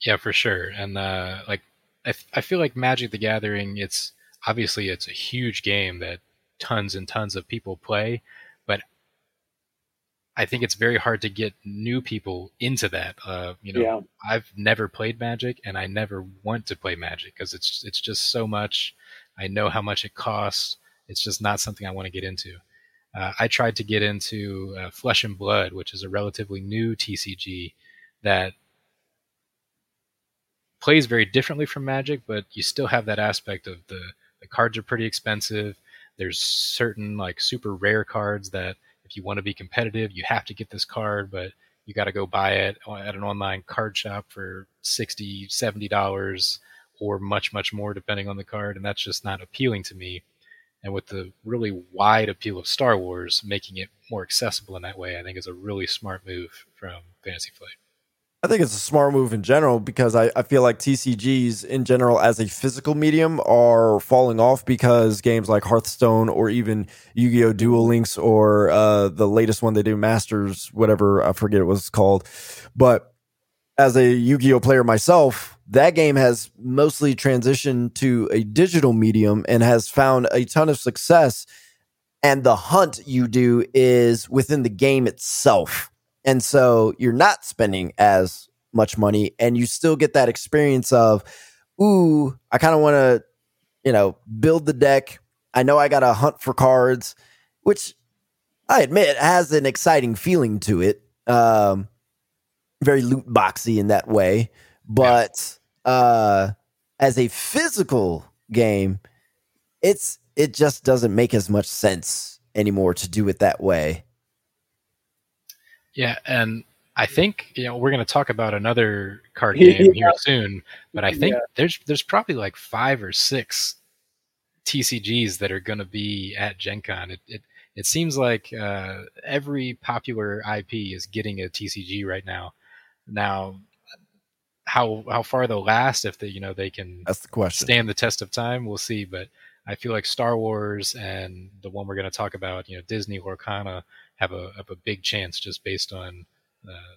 Yeah, for sure. And uh, like, I, f- I feel like Magic the Gathering. It's obviously it's a huge game that tons and tons of people play, I think it's very hard to get new people into that. Uh, you know, Yeah. I've never played Magic, and I never want to play Magic because it's it's just so much. I know how much it costs. It's just not something I want to get into. Uh, I tried to get into uh, Flesh and Blood, which is a relatively new TCG that plays very differently from Magic, but you still have that aspect of the the cards are pretty expensive. There's certain like super rare cards that you want to be competitive, you have to get this card, but you got to go buy it at an online card shop for 60 70 dollars or much much more depending on the card and that's just not appealing to me. And with the really wide appeal of star wars making it more accessible in that way i think is a really smart move from fantasy flight I think it's a smart move in general because I, I feel like TCGs in general as a physical medium are falling off because games like Hearthstone or even Yu Gi Oh! Duel Links or uh, the latest one they do, Masters, whatever, I forget what it's called. But as a Yu Gi Oh! player myself, that game has mostly transitioned to a digital medium and has found a ton of success. And the hunt you do is within the game itself. And so you're not spending as much money and you still get that experience of, ooh, I kind of want to, you know, build the deck. I know I got to hunt for cards, which I admit has an exciting feeling to it. Um, very loot boxy in that way. But uh, as a physical game, it's it just doesn't make as much sense anymore to do it that way. Yeah, and I think you know we're going to talk about another card Yeah. [laughs] game here soon, but I think Yeah. there's there's probably like five or six TCGs that are going to be at Gen Con. It it, it seems like uh, every popular IP is getting a TCG right now. Now, how how far they'll last, if they you know they can That's the question. stand the test of time, we'll see. But I feel like Star Wars and the one we're going to talk about, you know, Disney Lorcana, have a have a big chance just based on uh,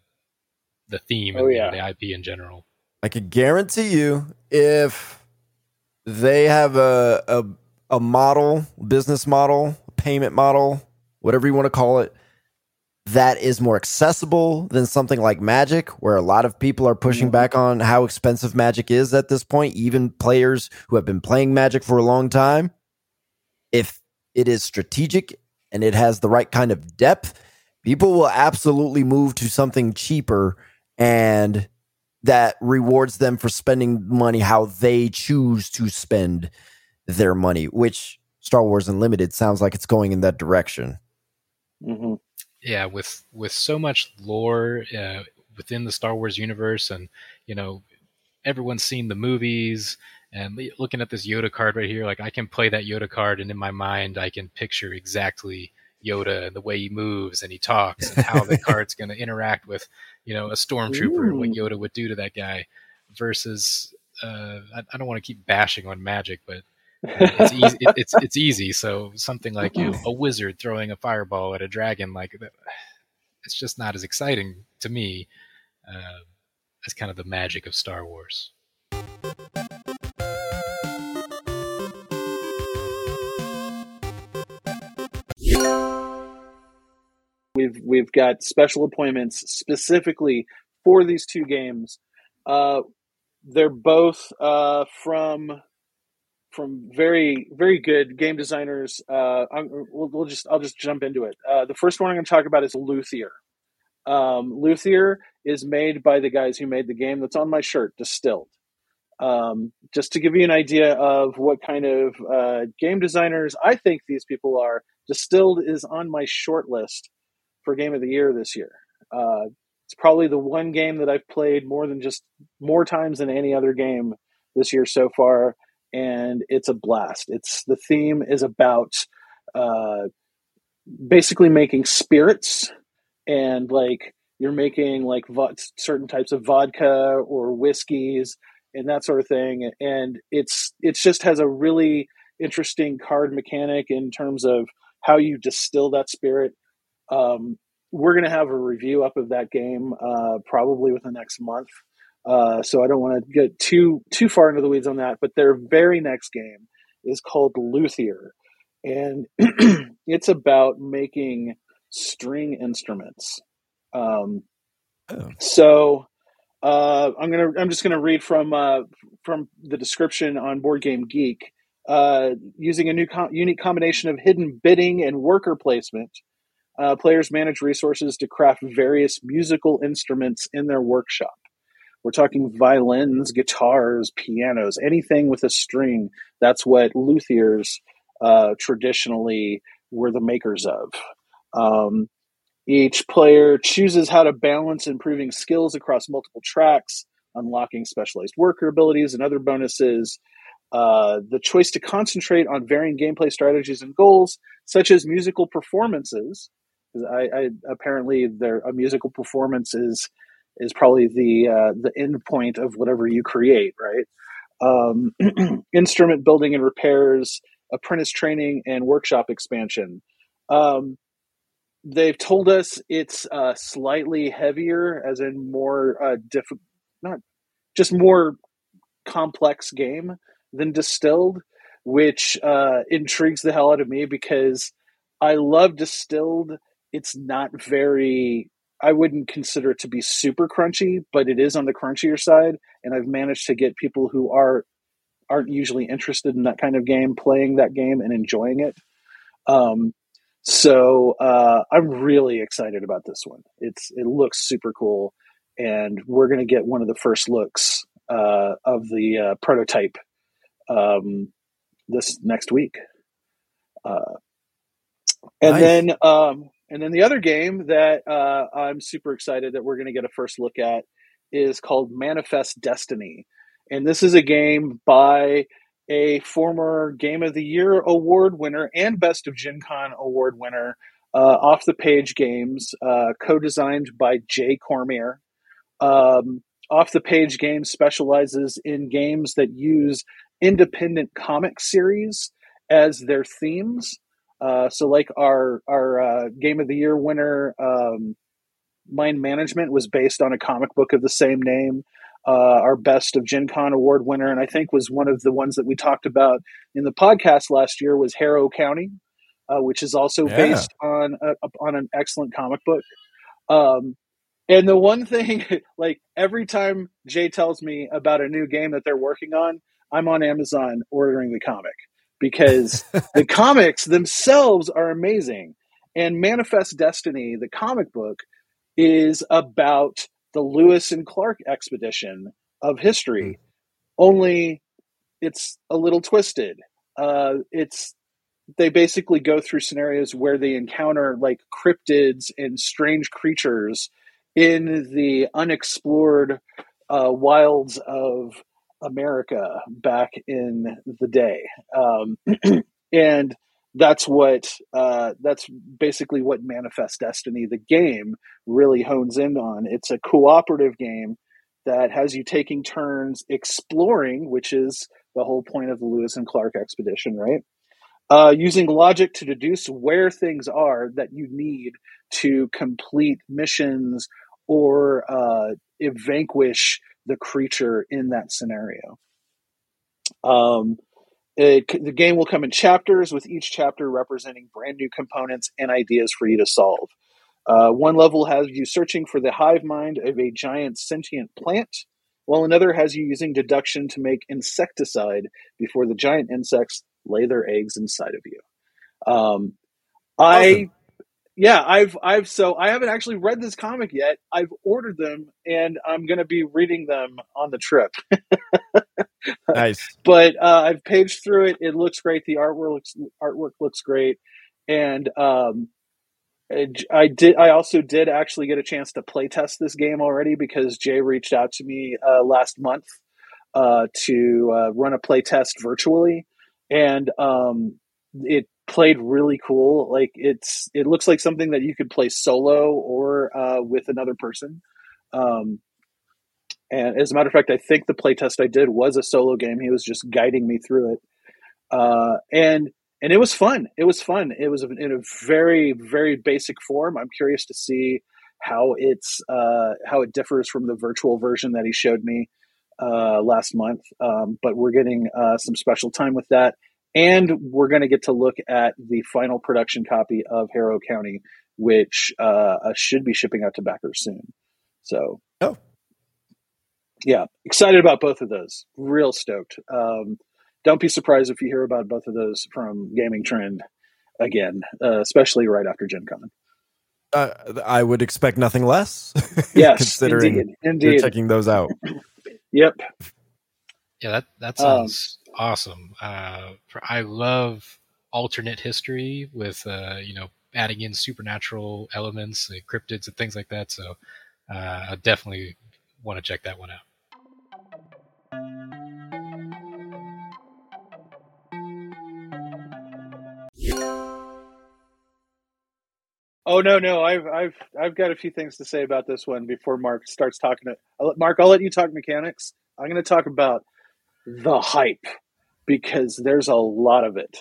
the theme Oh, and yeah. the IP in general. I can guarantee you if they have a, a a model, business model, payment model, whatever you want to call it, that is more accessible than something like Magic, where a lot of people are pushing Mhm. back on how expensive Magic is at this point, even players who have been playing Magic for a long time. If it is strategic and it has the right kind of depth, people will absolutely move to something cheaper and that rewards them for spending money how they choose to spend their money, which Star Wars Unlimited sounds like it's going in that direction. hmm yeah with with so much lore uh, within the star wars universe and you know everyone's seen the movies and looking at this yoda card right here like i can play that yoda card and in my mind i can picture exactly yoda and the way he moves and he talks and how the [laughs] card's going to interact with you know a stormtrooper and what yoda would do to that guy versus uh, I, I don't want to keep bashing on magic but uh, it's easy. It, it's it's easy. So something like you know, a wizard throwing a fireball at a dragon, like it's just not as exciting to me uh, as kind of the magic of Star Wars. We've we've got special appointments specifically for these two games. Uh, they're both uh, from from very very good game designers. Uh, we'll, we'll just I'll just jump into it. Uh, the first one I'm going to talk about is Luthier. Um, Luthier is made by the guys who made the game that's on my shirt, Distilled. Um, just to give you an idea of what kind of uh, game designers I think these people are, Distilled is on my short list for Game of the Year this year. Uh, it's probably the one game that I've played more than just more times than any other game this year so far, and it's a blast. It's the theme is about uh, basically making spirits and like you're making like vo- certain types of vodka or whiskeys and that sort of thing and it's it's just has a really interesting card mechanic in terms of how you distill that spirit um, we're going to have a review up of that game uh, probably within the next month uh, so i don't want to get too too far into the weeds on that but their very next game is called luthier and [clears throat] it's about making string instruments um, Oh. so uh, I'm gonna I'm just gonna read from uh, from the description on Board Game Geek. Uh, using a new com- unique combination of hidden bidding and worker placement, uh, players manage resources to craft various musical instruments in their workshop. We're talking violins, guitars, pianos, anything with a string. That's what luthiers uh, traditionally were the makers of. Um, each player chooses how to balance improving skills across multiple tracks, unlocking specialized worker abilities and other bonuses. Uh, the choice to concentrate on varying gameplay strategies and goals, such as musical performances. 'Cause I, I apparently there a musical performance is is probably the uh, the end point of whatever you create, right? Um, [clears throat] instrument building and repairs, apprentice training, and workshop expansion. Um, they've told us it's uh, slightly heavier, as in more uh, diff, not just more complex game than distilled, which uh, intrigues the hell out of me because I love distilled. It's not very. I wouldn't consider it to be super crunchy, but it is on the crunchier side, and I've managed to get people who are aren't usually interested in that kind of game playing that game and enjoying it. Um, so uh, I'm really excited about this one. It's it looks super cool, and we're going to get one of the first looks uh, of the uh, prototype um, this next week. Uh, and Nice. then um, and then the other game that uh, I'm super excited that we're going to get a first look at is called Manifest Destiny, and this is a game by a former Game of the Year award winner and Best of Gen Con award winner, uh, Off the Page Games, uh, co designed by Jay Cormier. Um, Off the Page Games specializes in games that use independent comic series as their themes. Uh, so, like our our uh, Game of the Year winner, um, Mind Management, was based on a comic book of the same name. Uh, our Best of Gen Con award winner, and I think was one of the ones that we talked about in the podcast last year, was Harrow County, uh, which is also yeah. based on a, on an excellent comic book. Um, and the one thing, [laughs] like every time Jay tells me about a new game that they're working on, I'm on Amazon ordering the comic because the [laughs] comics themselves are amazing. And Manifest Destiny, the comic book, is about the Lewis and Clark expedition of history. Hmm. Only it's a little twisted. Uh, it's they basically go through scenarios where they encounter like cryptids and strange creatures in the unexplored uh, wilds of America back in the day. Um, [clears throat] and that's what uh, that's basically what Manifest Destiny, the game, really hones in on. It's a cooperative game that has you taking turns exploring, which is the whole point of the Lewis and Clark expedition, right? Uh, using logic to deduce where things are that you need to complete missions or uh, vanquish the creature in that scenario. Um, it, the game will come in chapters, with each chapter representing brand new components and ideas for you to solve. Uh, one level has you searching for the hive mind of a giant sentient plant, while another has you using deduction to make insecticide before the giant insects lay their eggs inside of you. Um, I yeah, I've I've so I haven't actually read this comic yet. I've ordered them and I'm going to be reading them on the trip. [laughs] nice. But uh, I've paged through it. It looks great. The artwork looks artwork looks great, and um, I did. I also did actually get a chance to play test this game already because Jay reached out to me uh, last month uh, to uh, run a play test virtually, and um, it played really cool. Like it's it looks like something that you could play solo or uh, with another person. Um, and as a matter of fact, I think the playtest I did was a solo game. He was just guiding me through it, uh, and and it was fun. It was fun. It was in a very very basic form. I'm curious to see how it's uh, how it differs from the virtual version that he showed me uh, last month. Um, but we're getting uh, some special time with that and we're going to get to look at the final production copy of Harrow County, which uh, should be shipping out to backers soon. So, oh, yeah, excited about both of those. Real stoked. Um, don't be surprised if you hear about both of those from Gaming Trend again, uh, especially right after Gen Con. Uh, I would expect nothing less. [laughs] Yes, considering indeed, indeed. you're checking those out. yep. Yeah, that that sounds um, awesome. Uh, I love alternate history with uh, you know adding in supernatural elements, like cryptids and things like that. So uh, I definitely want to check that one out. Oh no, no, I've I've I've got a few things to say about this one before Mark starts talking. To, Mark, I'll let you talk mechanics. I'm going to talk about the hype because there's a lot of it.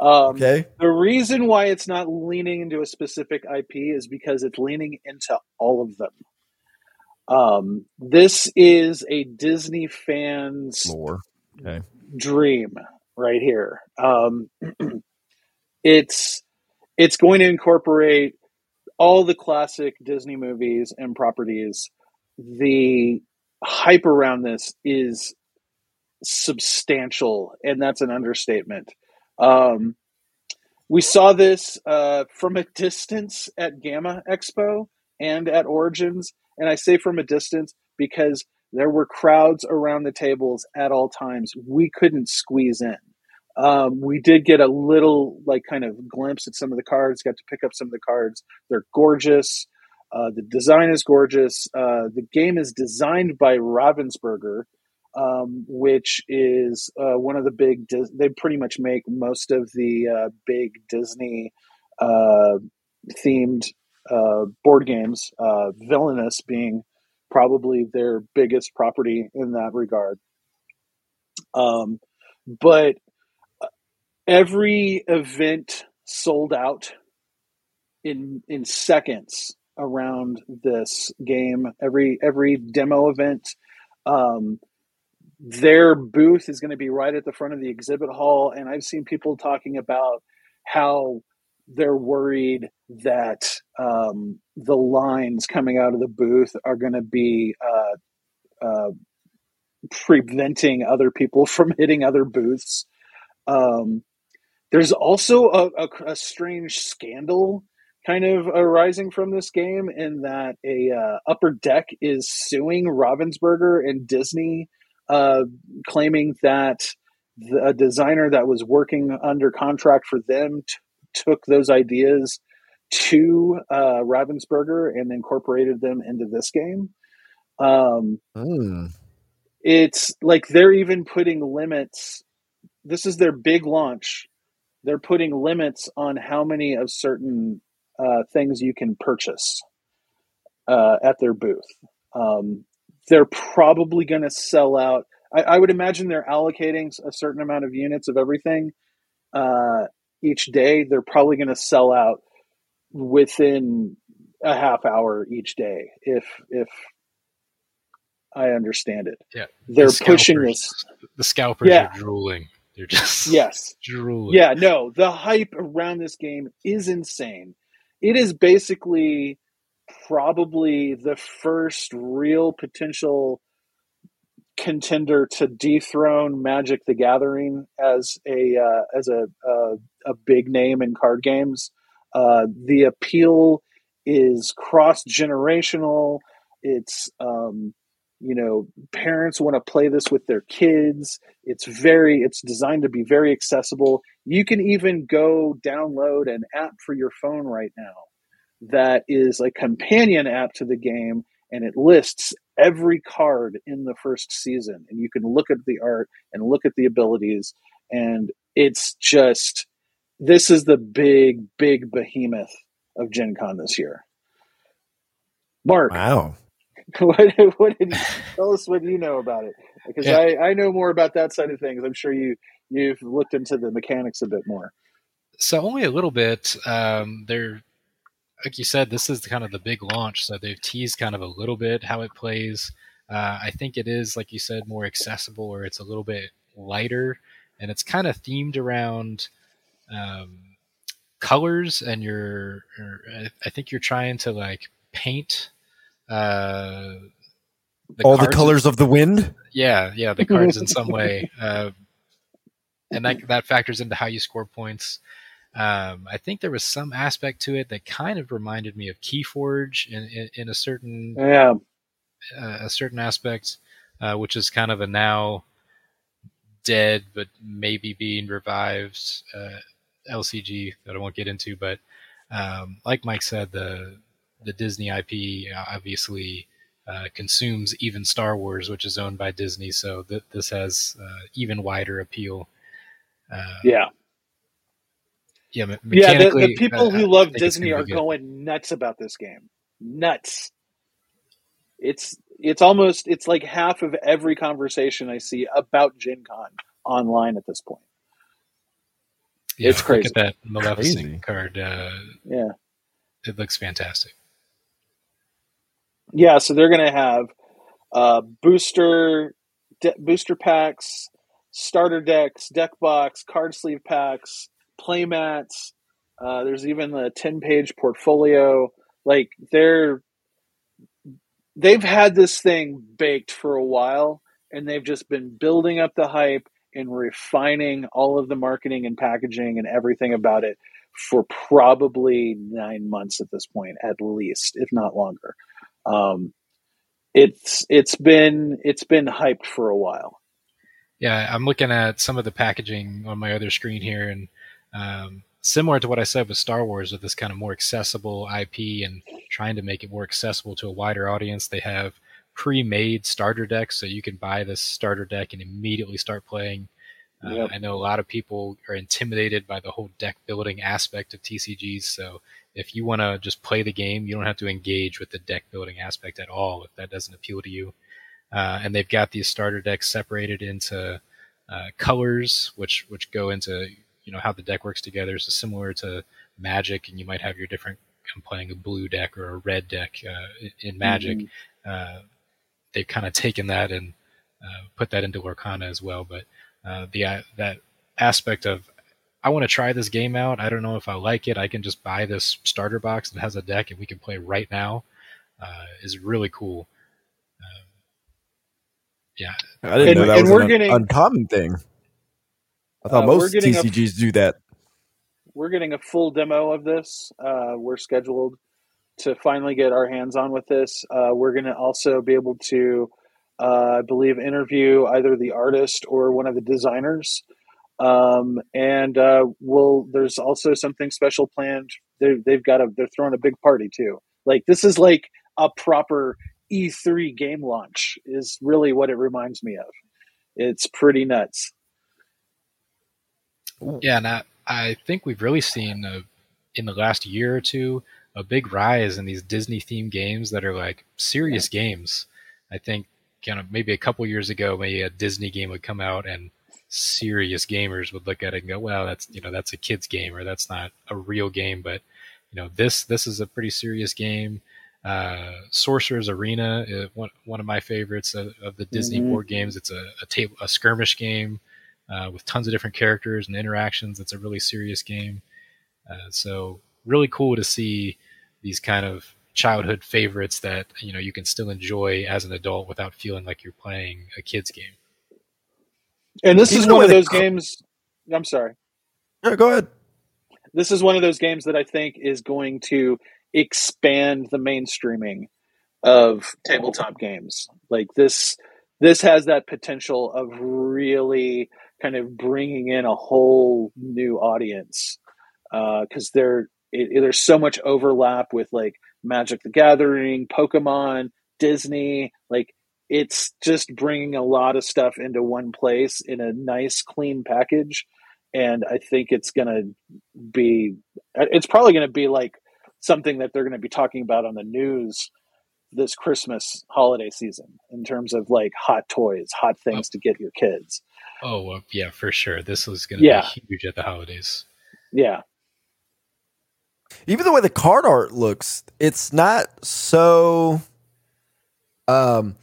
Um, okay. The reason why it's not leaning into a specific IP is because it's leaning into all of them. Um, this is a Disney fan's More. Okay. dream right here. Um, [clears throat] it's it's going to incorporate all the classic Disney movies and properties. The hype around this is substantial, and that's an understatement. Um, we saw this uh, from a distance at GAMA Expo and at Origins, and I say from a distance because there were crowds around the tables at all times. We couldn't squeeze in. Um, we did get a little, like, kind of glimpse at some of the cards. Got to pick up some of the cards. They're gorgeous. Uh, the design is gorgeous. Uh, the game is designed by Ravensburger, um, which is uh, one of the big. They pretty much make most of the uh, big Disney uh, themed uh, board games. Uh, Villainous being probably their biggest property in that regard. Um, but uh, every event sold out in in seconds around this game. Every every demo event, um, their booth is going to be right at the front of the exhibit hall, and I've seen people talking about how they're worried that um, the lines coming out of the booth are going to be uh, uh, preventing other people [laughs] from hitting other booths. Um, there's also a, a, a, strange scandal kind of arising from this game in that a uh, Upper Deck is suing Ravensburger and Disney, uh, claiming that the designer that was working under contract for them t- took those ideas to uh, Ravensburger and incorporated them into this game. Um, mm. It's like they're even putting limits. This is their big launch. They're putting limits on how many of certain uh, things you can purchase uh, at their booth. Um, they're probably going to sell out. I, I, would imagine they're allocating a certain amount of units of everything uh, each day. They're probably going to sell out within a half hour each day, if if I understand it. Yeah, they're the pushing this. The scalpers yeah. are drooling. They're just [laughs] yes, drooling. Yeah, no, the hype around this game is insane. It is basically probably the first real potential contender to dethrone Magic the Gathering as a uh, as a, a, a big name in card games. Uh, the appeal is cross generational. It's um, you know parents want to play this with their kids. It's very it's designed to be very accessible. You can even go download an app for your phone right now that is a companion app to the game and it lists every card in the first season. And you can look at the art and look at the abilities and it's just this is the big big behemoth of gen con this year. Mark. Wow. [laughs] What, what did you, tell us what you know about it because yeah. I, I know more about that side of things. I'm sure you you've looked into the mechanics a bit more. So only a little bit. Um, they're like you said, this is kind of the big launch, so they've teased kind of a little bit how it plays. Uh, I think it is, like you said, more accessible, or it's a little bit lighter, and it's kind of themed around um, colors. And you're, I think you're trying to like paint uh, the all the colors in, of the wind. Yeah, yeah, the cards in some [laughs] way, uh, and that that factors into how you score points. Um, I think there was some aspect to it that kind of reminded me of Keyforge in, in, in a certain yeah uh, a certain aspect, uh, which is kind of a now dead but maybe being revived uh, LCG that I won't get into. But um, like Mike said, the the Disney IP obviously uh, consumes even Star Wars, which is owned by Disney, so th- this has uh, even wider appeal. Uh, yeah yeah, yeah. The, the people who love Disney are going nuts about this game. Nuts. It's it's almost it's like half of every conversation I see about Gen Con online at this point. Yeah, it's crazy. Look at that Maleficent crazy. card. Uh, yeah, it looks fantastic. Yeah, so they're going to have uh, booster de- booster packs, starter decks, deck box, card sleeve packs, playmats. Uh, there's even a 10 page portfolio. Like they're they've had this thing baked for a while and they've just been building up the hype and refining all of the marketing and packaging and everything about it for probably nine months at this point, at least, if not longer. Um, it's it's been it's been hyped for a while. Yeah, I'm looking at some of the packaging on my other screen here, and um, similar to what I said with Star Wars, with this kind of more accessible IP and trying to make it more accessible to a wider audience, they have pre-made starter decks, so you can buy this starter deck and immediately start playing Uh, yep. I know a lot of people are intimidated by the whole deck building aspect of TCGs. So if you want to just play the game, you don't have to engage with the deck building aspect at all if that doesn't appeal to you. Uh, and they've got these starter decks separated into uh, colors, which which go into you know how the deck works together. So similar to Magic, and you might have your different. I'm playing a blue deck or a red deck uh, in Magic. Mm-hmm. Uh, they've kind of taken that and uh, put that into Lorcana as well. But uh, the that aspect of I want to try this game out. I don't know if I like it. I can just buy this starter box that has a deck and we can play right now. Uh, is really cool. Um, yeah, I didn't and, know that was an getting, uncommon thing. I thought uh, most TCGs a, do that. We're getting a full demo of this. Uh, we're scheduled to finally get our hands on with this. Uh, we're going to also be able to, uh, I believe, interview either the artist or one of the designers. Um, and uh, we'll, there's also something special planned. They, they've got a, they're throwing a big party too. Like this is like a proper E3 game launch is really what it reminds me of. It's pretty nuts. Yeah, and I, I think we've really seen uh, in the last year or two a big rise in these Disney themed games that are like serious yeah. games. I think kind of maybe a couple years ago, maybe a Disney game would come out and serious gamers would look at it and go, "Well, that's you know that's a kid's game or that's not a real game." But you know this this is a pretty serious game. Uh, Sorcerer's Arena, uh, one one of my favorites of, of the Disney mm-hmm. board games. It's a, a table a skirmish game uh, with tons of different characters and interactions. It's a really serious game. Uh, so really cool to see these kind of childhood favorites that you know you can still enjoy as an adult without feeling like you're playing a kid's game. And this is one of those games. I'm sorry. Yeah, go ahead. This is one of those games that I think is going to expand the mainstreaming of tabletop games. Like this, this has that potential of really kind of bringing in a whole new audience because uh, there it, there's so much overlap with like Magic the Gathering, Pokemon, Disney. Like it's just bringing a lot of stuff into one place in a nice, clean package. And I think it's going to be, it's probably going to be like something that they're going to be talking about on the news this Christmas holiday season in terms of like hot toys, hot things oh. to get your kids. Oh, well, yeah, for sure. This was going to yeah. be huge at the holidays. Yeah. Even the way the card art looks, it's not so um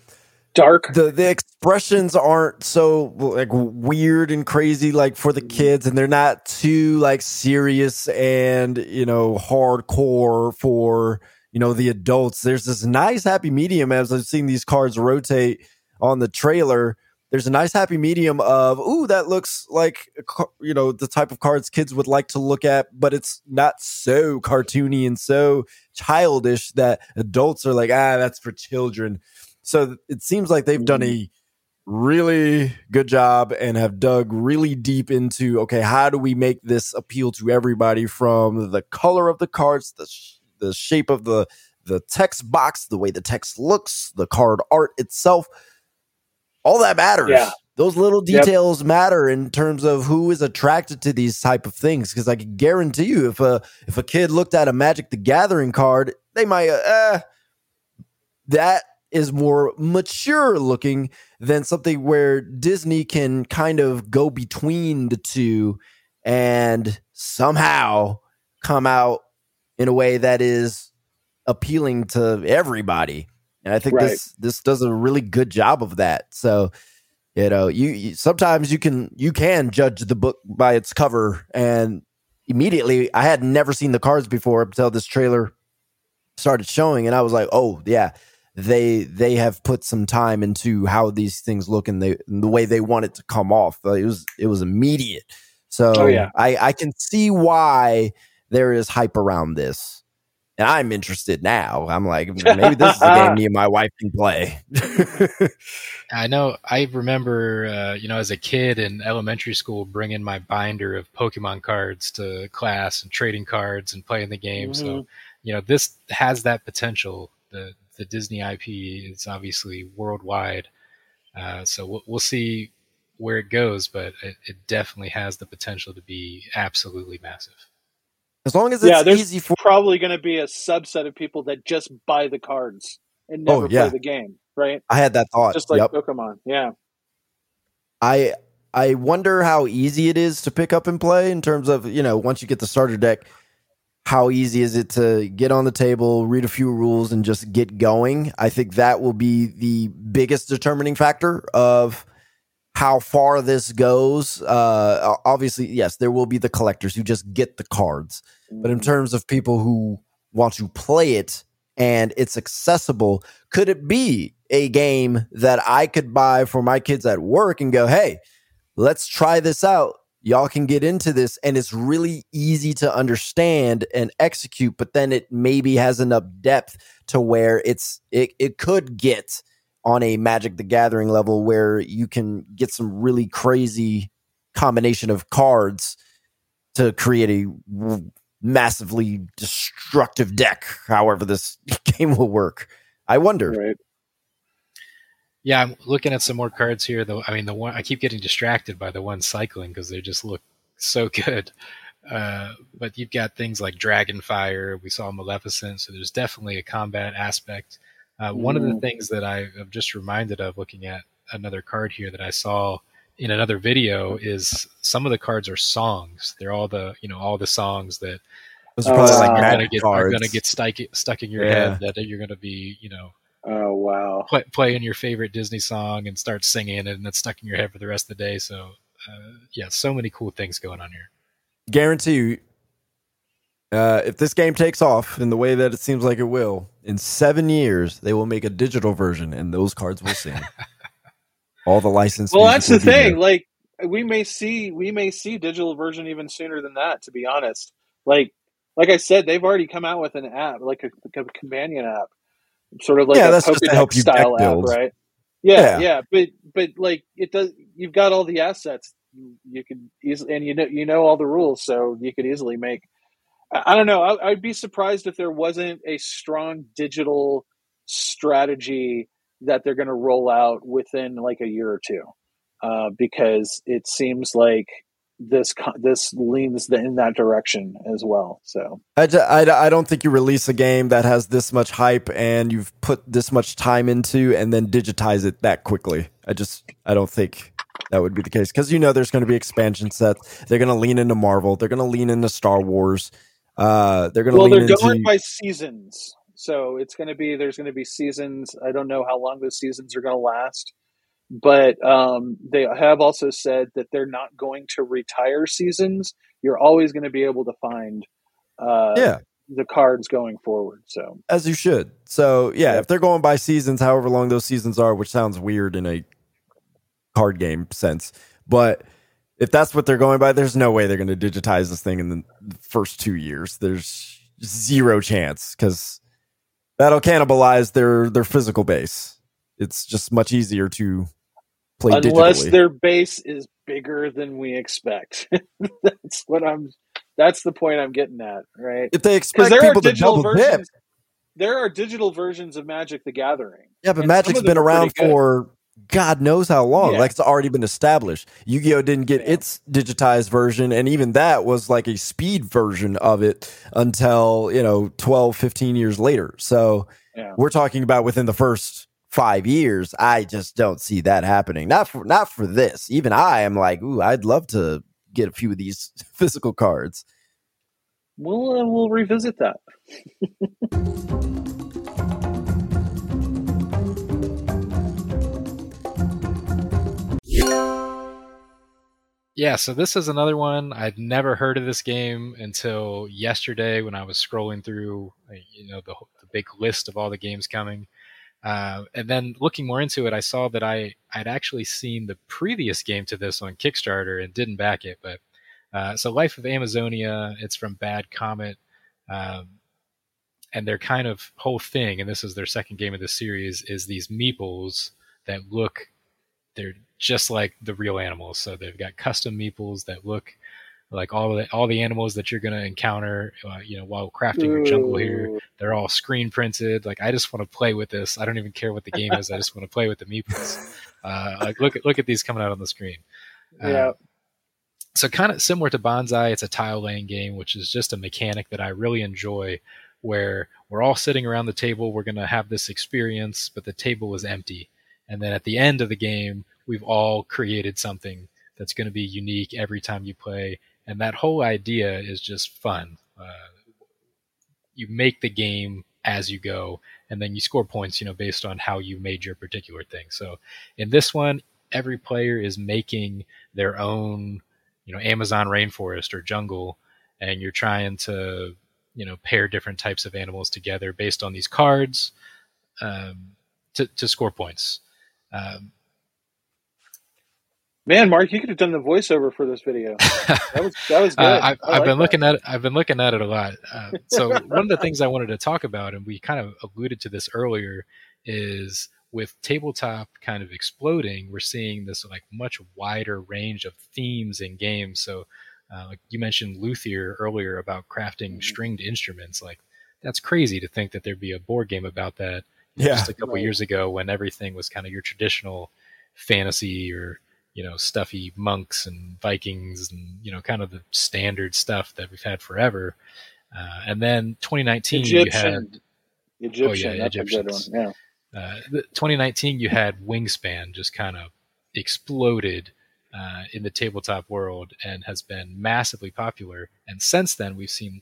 dark. The the expressions aren't so like weird and crazy like for the kids and they're not too like serious and, you know, hardcore for, you know, the adults. There's this nice happy medium as I've seen these cards rotate on the trailer there's a nice happy medium of ooh that looks like you know the type of cards kids would like to look at but it's not so cartoony and so childish that adults are like ah that's for children. So it seems like they've done a really good job and have dug really deep into okay how do we make this appeal to everybody from the color of the cards the sh- the shape of the the text box the way the text looks the card art itself all that matters. Yeah. Those little details yep. matter in terms of who is attracted to these type of things. Because I can guarantee you, if a if a kid looked at a Magic the Gathering card, they might uh, eh, that is more mature looking than something where Disney can kind of go between the two and somehow come out in a way that is appealing to everybody. And I think right. this this does a really good job of that. So, you know, you, you, sometimes you can you can judge the book by its cover and immediately I had never seen the cards before until this trailer started showing and I was like, "Oh, yeah. They they have put some time into how these things look and, they, and the way they want it to come off. it was it was immediate. So, oh, yeah. I I can see why there is hype around this and I'm interested now. I'm like, maybe this is a game [laughs] me and my wife can play. [laughs] I know. I remember, uh, you know, as a kid in elementary school, bringing my binder of Pokemon cards to class and trading cards and playing the game. Mm-hmm. So, you know, this has that potential. The the Disney IP is obviously worldwide, uh, so we'll, we'll see where it goes, but it, it definitely has the potential to be absolutely massive. As long as it's yeah, there's easy for probably going to be a subset of people that just buy the cards and oh, never Oh, yeah. play the game, right? I had that thought. Just like Yep. Pokemon. Yeah. I I wonder how easy it is to pick up and play in terms of, you know, once you get the starter deck, how easy is it to get on the table, read a few rules and just get going? I think that will be the biggest determining factor of how far this goes. Uh obviously, yes, there will be the collectors who just get the cards. But in terms of people who want to play it and it's accessible, could it be a game that I could buy for my kids at work and go, hey, let's try this out? Y'all can get into this, and it's really easy to understand and execute, but then it maybe has enough depth to where it's it, it could get on a Magic the Gathering level where you can get some really crazy combination of cards to create a massively destructive deck, however this [laughs] game will work. I wonder. Right. Yeah, I'm looking at some more cards here. Though I mean, the one I keep getting distracted by the one cycling because they just look so [laughs] good. Uh, but you've got things like Dragonfire. We saw Maleficent, so there's definitely a combat aspect. Uh, One of the Mhm. things that I am just reminded of looking at another card here that I saw in another video is some of the cards are songs. They're all the you know all the songs that Those are probably wow. like are gonna get cards. are gonna get stuck stuck in your Yeah. head that you're gonna be you know Oh wow. play, playing your favorite Disney song and start singing it, and it's stuck in your head for the rest of the day. So, uh, yeah, so many cool things going on here. guarantee you, uh, if this game takes off in the way that it seems like it will, in seven years they will make a digital version, and those cards will sing. [laughs] All the license. Well, that's the will be there. thing. Like we may see we may see digital version even sooner than that. To be honest, like like I said, they've already come out with an app, like a, like a companion app, sort of like Yeah, a that's just to help you style app, right? Yeah, Yeah. yeah, but but like it does. You've got all the assets. You, you could easily, and you know you know all the rules, so you could easily make. I, don't know. I, I'd be surprised if there wasn't a strong digital strategy that they're going to roll out within like a year or two, uh, because it seems like this this leans in that direction as well. So I, I, I don't think you release a game that has this much hype and you've put this much time into and then digitize it that quickly. I just I don't think that would be the case because you know there's going to be expansion sets. They're going to lean into Marvel. They're going to lean into Star Wars. Uh, they're going to well, they're into going by seasons, so it's going to be there's going to be seasons. I don't know how long those seasons are going to last, but um, they have also said that they're not going to retire seasons. You're always going to be able to find uh, yeah the cards going forward. So as you should. So yeah, Yeah. if they're going by seasons, however long those seasons are, which sounds weird in a card game sense, but if that's what they're going by, there's no way they're going to digitize this thing in the first two years. There's zero chance because that'll cannibalize their their physical base. It's just much easier to play unless digitally. their base is bigger than we expect, [laughs] that's what I'm. That's the point I'm getting at, right? if they expect there are people to digital double dip, versions. There are digital versions of Magic the Gathering. Yeah, but Magic's been around for God knows how long. Yeah. Like it's already been established. Yu Gi Oh didn't get its digitized version, and even that was like a speed version of it until, you know, 12, 15 years later. So Yeah. we're talking about within the first five years. I just don't see that happening. Not for not for this. Even I am like, ooh, I'd love to get a few of these [laughs] physical cards. We'll uh, we'll revisit that. [laughs] Yeah, so this is another one. I'd never heard of this game until yesterday when I was scrolling through, you know, the, the big list of all the games coming. Uh, and then looking more into it, I saw that I I'd actually seen the previous game to this on Kickstarter and didn't back it. But uh, so, Life of Amazonia, it's from Bad Comet, um, and their kind of whole thing, and this is their second game of the series, is these meeples that look they're just like the real animals. So they've got custom meeples that look like all the all the animals that you're going to encounter uh, you know while crafting your jungle here. They're all screen printed. Like i just want to play with this. I don't even care what the game is. I just want to play with the meeples. [laughs] Uh, like look at look at these coming out on the screen. Uh, yeah. so kind of similar to bonsai it's a tile laying game which is just a mechanic that i really enjoy where we're all sitting around the table. We're going to have this experience but the table is empty. And then at the end of the game we've all created something that's going to be unique every time you play and that whole idea is just fun. Uh, you make the game as you go, and then you score points, you know, based on how you made your particular thing. So in this one, every player is making their own, you know, Amazon rainforest or jungle, and you're trying to, you know, pair different types of animals together based on these cards um, to, to score points. Um, Man, Mark, you could have done the voiceover for this video. [laughs] That was that was good. uh, I've, I've been that. looking at it, I've been looking at it a lot. Uh, so [laughs] one of the things I wanted to talk about, and we kind of alluded to this earlier, is with tabletop kind of exploding, we're seeing this like much wider range of themes in games. So, uh, like you mentioned luthier earlier about crafting mm-hmm. stringed instruments. Like that's crazy to think that there'd be a board game about that. Yeah, just a couple right. years ago when everything was kind of your traditional fantasy or you know, stuffy monks and Vikings and, you know, kind of the standard stuff that we've had forever. Uh, and then 2019, Egyptian. you had. Egyptian, oh, yeah, that's Egyptians. a good one. Yeah. Uh, 2019, you had Wingspan just kind of exploded uh, in the tabletop world and has been massively popular. And since then, we've seen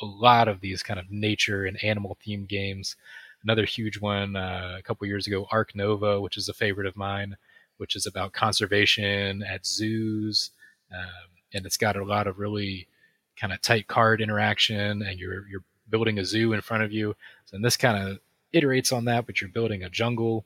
a lot of these kind of nature and animal themed games. Another huge one uh, a couple years ago, Ark Nova, which is a favorite of mine which is about conservation at zoos, um, and it's got a lot of really kind of tight card interaction, and you're you're building a zoo in front of you. And this kind of iterates on that, but you're building a jungle.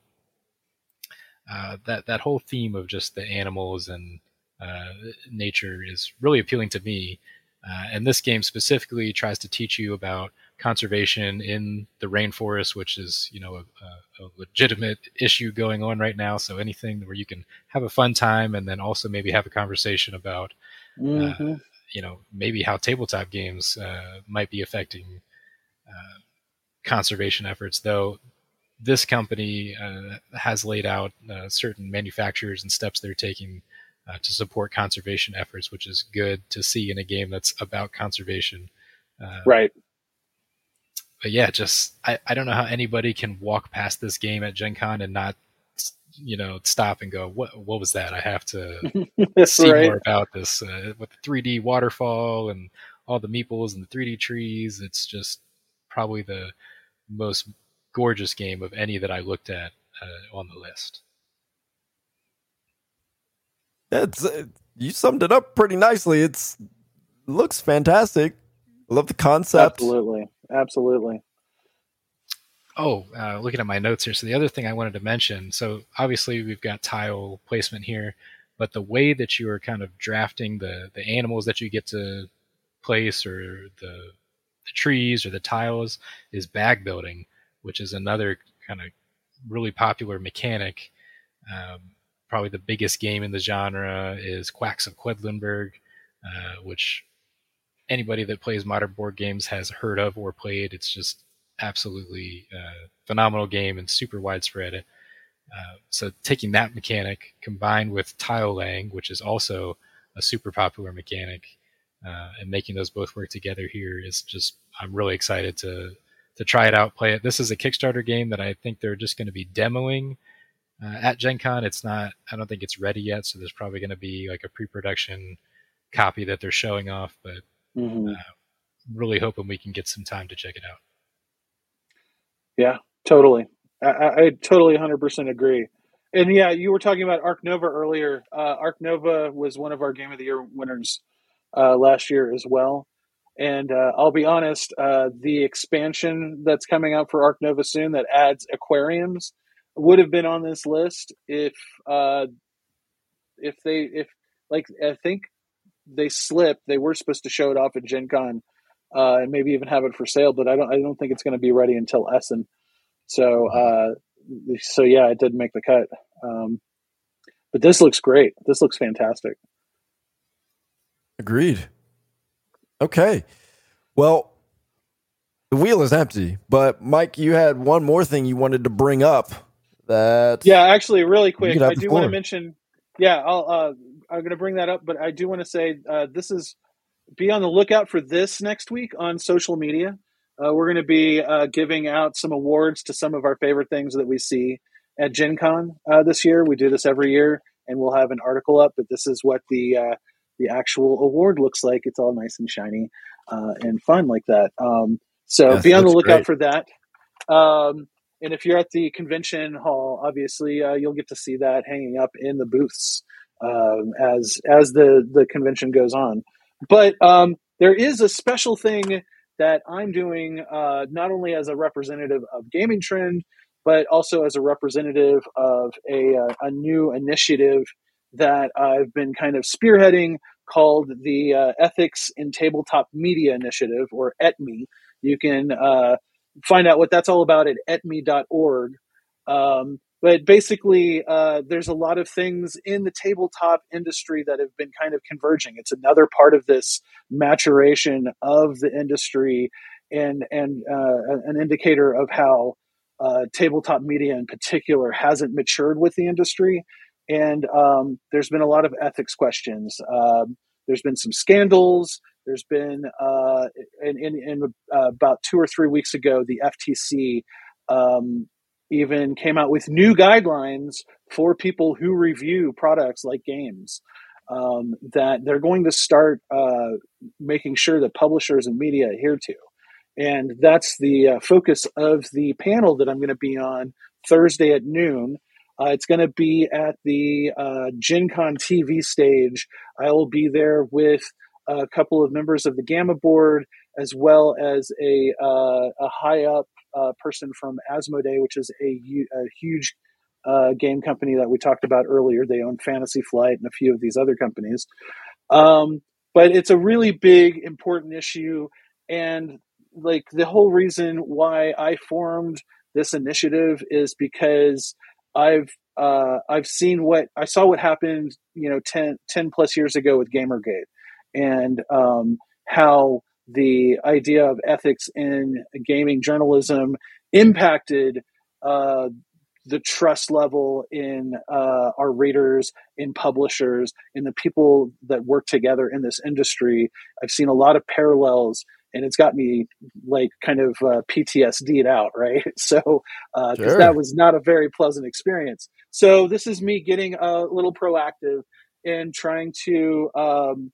Uh, that that whole theme of just the animals and uh, nature is really appealing to me. Uh, and this game specifically tries to teach you about conservation in the rainforest, which is you know a, a, legitimate issue going on right now. So anything where you can have a fun time and then also maybe have a conversation about uh, mm-hmm. uh, you know maybe how tabletop games uh, might be affecting uh, conservation efforts. Though this company uh, has laid out uh, certain manufacturers and steps they're taking. to support conservation efforts, which is good to see in a game that's about conservation. right but yeah, just I, I don't know how anybody can walk past this game at Gen Con and not you know stop and go what what was that? I have to [laughs] see right. more about this uh, with the 3D waterfall and all the meeples and the 3D trees. It's just probably the most gorgeous game of any that I looked at uh, on the list. It's uh, you summed it up pretty nicely. It's looks fantastic. I love the concept. Absolutely. Absolutely. Oh, uh, looking at my notes here. So the other thing I wanted to mention. So obviously we've got tile placement here, but the way that you are kind of drafting the the animals that you get to place or the the trees or the tiles is bag building, which is another kind of really popular mechanic. Um, probably the biggest game in the genre is Quacks of Quedlinburg, uh, which anybody that plays modern board games has heard of or played. It's just absolutely uh, phenomenal game and super widespread. Uh, so taking that mechanic combined with tile laying, which is also a super popular mechanic, uh, and making those both work together here is just I'm really excited to to try it out, play it. This is a Kickstarter game that I think they're just going to be demoing uh, at Gen Con. It's not I don't think it's ready yet, so there's probably going to be like a pre-production copy that they're showing off, but Mm-hmm. Uh, really hoping we can get some time to check it out. Yeah, totally. I, I totally 100% agree. And yeah, you were talking about Ark Nova earlier. Uh, Ark Nova was one of our Game of the Year winners uh, last year as well. And uh, I'll be honest, uh, the expansion that's coming out for Ark Nova soon that adds aquariums would have been on this list if uh, if they if like I think they slipped. They were supposed to show it off at Gen Con uh, and maybe even have it for sale, but I don't I don't think it's going to be ready until Essen. So uh, so yeah, it did make the cut. Um, but this looks great. This looks fantastic. Agreed. Okay. Well, the wheel is empty, but Mike, you had one more thing you wanted to bring up. That yeah, actually, really quick, I do want to mention. Yeah, I'll, uh, I'm going to bring that up, but I do want to say uh, this is be on the lookout for this next week on social media. Uh, we're going to be uh, giving out some awards to some of our favorite things that we see at Gen Con uh, this year. We do this every year, and we'll have an article up. But this is what the uh, the actual award looks like. It's all nice and shiny uh, and fun like that. Um, so yes, be on the lookout great. for that. Um, and if you're at the convention hall, obviously uh, you'll get to see that hanging up in the booths um, as as the the convention goes on. But um, there is a special thing that I'm doing uh, not only as a representative of Gaming Trend, but also as a representative of a, uh, a new initiative that I've been kind of spearheading called the uh, Ethics in Tabletop Media Initiative, or ETMI. You can uh, find out what that's all about at etmi.org. Um, but basically, uh, there's a lot of things in the tabletop industry that have been kind of converging. It's another part of this maturation of the industry, and and uh, an indicator of how uh, tabletop media in particular hasn't matured with the industry. And um, there's been a lot of ethics questions. Um, there's been some scandals. There's been, uh, in, in, in uh, about two or three weeks ago, the FTC um, even came out with new guidelines for people who review products like games. Um, that they're going to start uh, making sure that publishers and media adhere to. And that's the uh, focus of the panel that I'm going to be on Thursday at noon. Uh, it's going to be at the uh, Gen Con TV stage. I will be there with a couple of members of the GAMA board, as well as a, uh, a high up uh, person from Asmodee, which is a, a huge uh, game company that we talked about earlier. They own Fantasy Flight and a few of these other companies. Um, but it's a really big, important issue. And like the whole reason why I formed this initiative is because I've uh, I've seen what I saw what happened, you know, 10, 10 plus years ago with Gamergate, and um, how the idea of ethics in gaming journalism impacted uh, the trust level in uh, our readers, in publishers, in the people that work together in this industry. I've seen a lot of parallels, and it's got me like kind of uh, PTSD'd out, right? [laughs] So, uh, sure. that was not a very pleasant experience. So, this is me getting a little proactive and trying to um,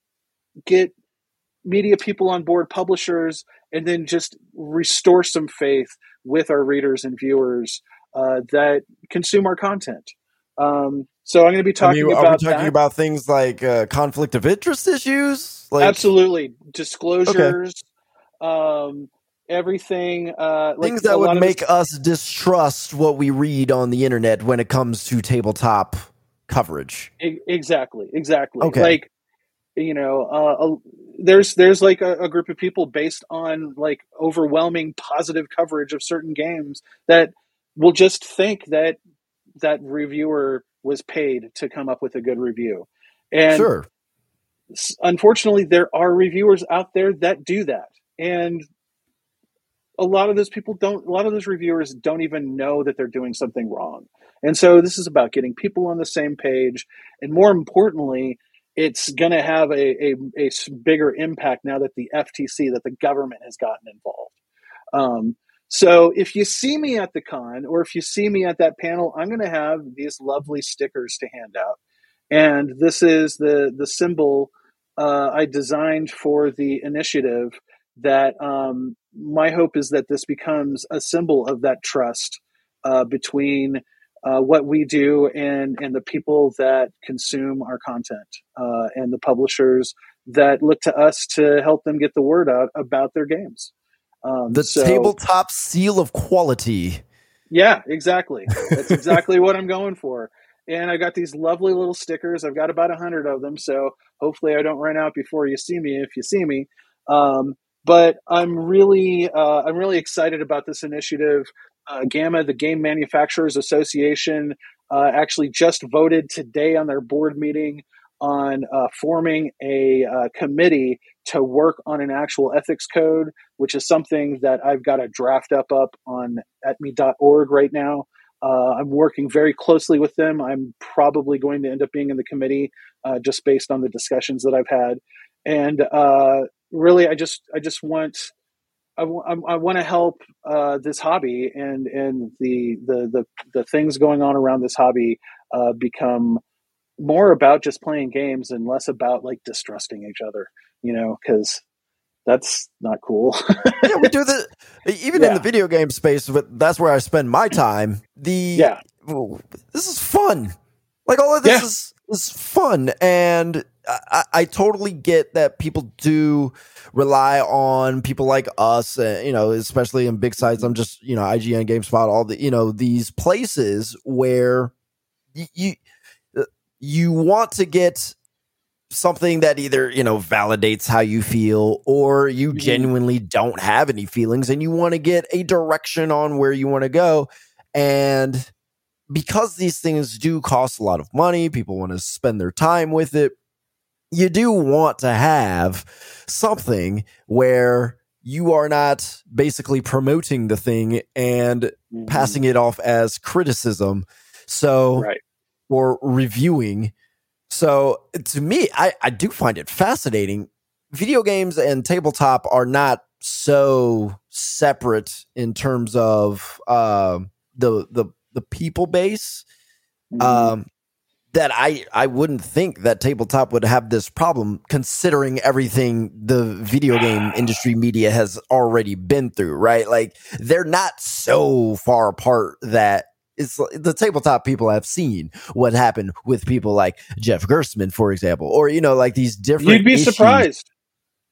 get media people on board, publishers, and then just restore some faith with our readers and viewers uh, that consume our content. Um, so I'm going to be talking mean, about. Talking that. about things like uh, conflict of interest issues? Like... Absolutely, disclosures, okay. um, everything. Uh, things that would make this... us distrust what we read on the internet when it comes to tabletop coverage. exactly, exactly. Okay. Like you know, uh, there's there's like a, a, group of people based on like overwhelming positive coverage of certain games that will just think that that reviewer was paid to come up with a good review, and sure. unfortunately, there are reviewers out there that do that, and a lot of those people don't. A lot of those reviewers don't even know that they're doing something wrong, and so this is about getting people on the same page, and more importantly it's going to have a, a, a, bigger impact now that the FTC, that the government has gotten involved. Um, so if you see me at the con or if you see me at that panel, I'm going to have these lovely stickers to hand out. And this is the, the symbol uh, I designed for the initiative that um, my hope is that this becomes a symbol of that trust uh, between uh, what we do and and the people that consume our content uh, and the publishers that look to us to help them get the word out about their games. Um, the so, tabletop seal of quality. Yeah, exactly. That's exactly [laughs] what I'm going for. And I've got these lovely little stickers. I've got about a hundred of them, so hopefully I don't run out before you see me. If you see me, um, but I'm really uh, I'm really excited about this initiative uh, GAMA, the Game Manufacturers Association, uh, actually just voted today on their board meeting on uh, forming a uh, committee to work on an actual ethics code, which is something that I've got a draft up up on etmi.org right now. Uh, I'm working very closely with them. I'm probably going to end up being in the committee uh, just based on the discussions that I've had. And really, I just I just want I, w- I want to help uh, this hobby and and the, the the the things going on around this hobby uh, become more about just playing games and less about like distrusting each other. You know, because that's not cool. yeah, we do the [laughs] even yeah. in the video game space, but that's where I spend my [clears throat] time. The yeah, this is fun. Like all of this yeah. is is fun, and I, I, totally get that people do rely on people like us, uh, you know, especially in big sites. I'm just you know IGN, GameSpot, all the you know these places where you you, uh, you want to get something that either you know validates how you feel or you mm-hmm. genuinely don't have any feelings and you want to get a direction on where you want to go and because these things do cost a lot of money people want to spend their time with it you do want to have something where you are not basically promoting the thing and mm-hmm. passing it off as criticism so right. or reviewing so to me, I, I do find it fascinating. Video games and tabletop are not so separate in terms of uh, the the the people base. Mm-hmm. Um, that I I wouldn't think that tabletop would have this problem considering everything the video game industry media has already been through, right? Like they're not so far apart that it's the tabletop people have seen what happened with people like Jeff Gerstmann, for example, or you know, like these different. You'd be issues. surprised.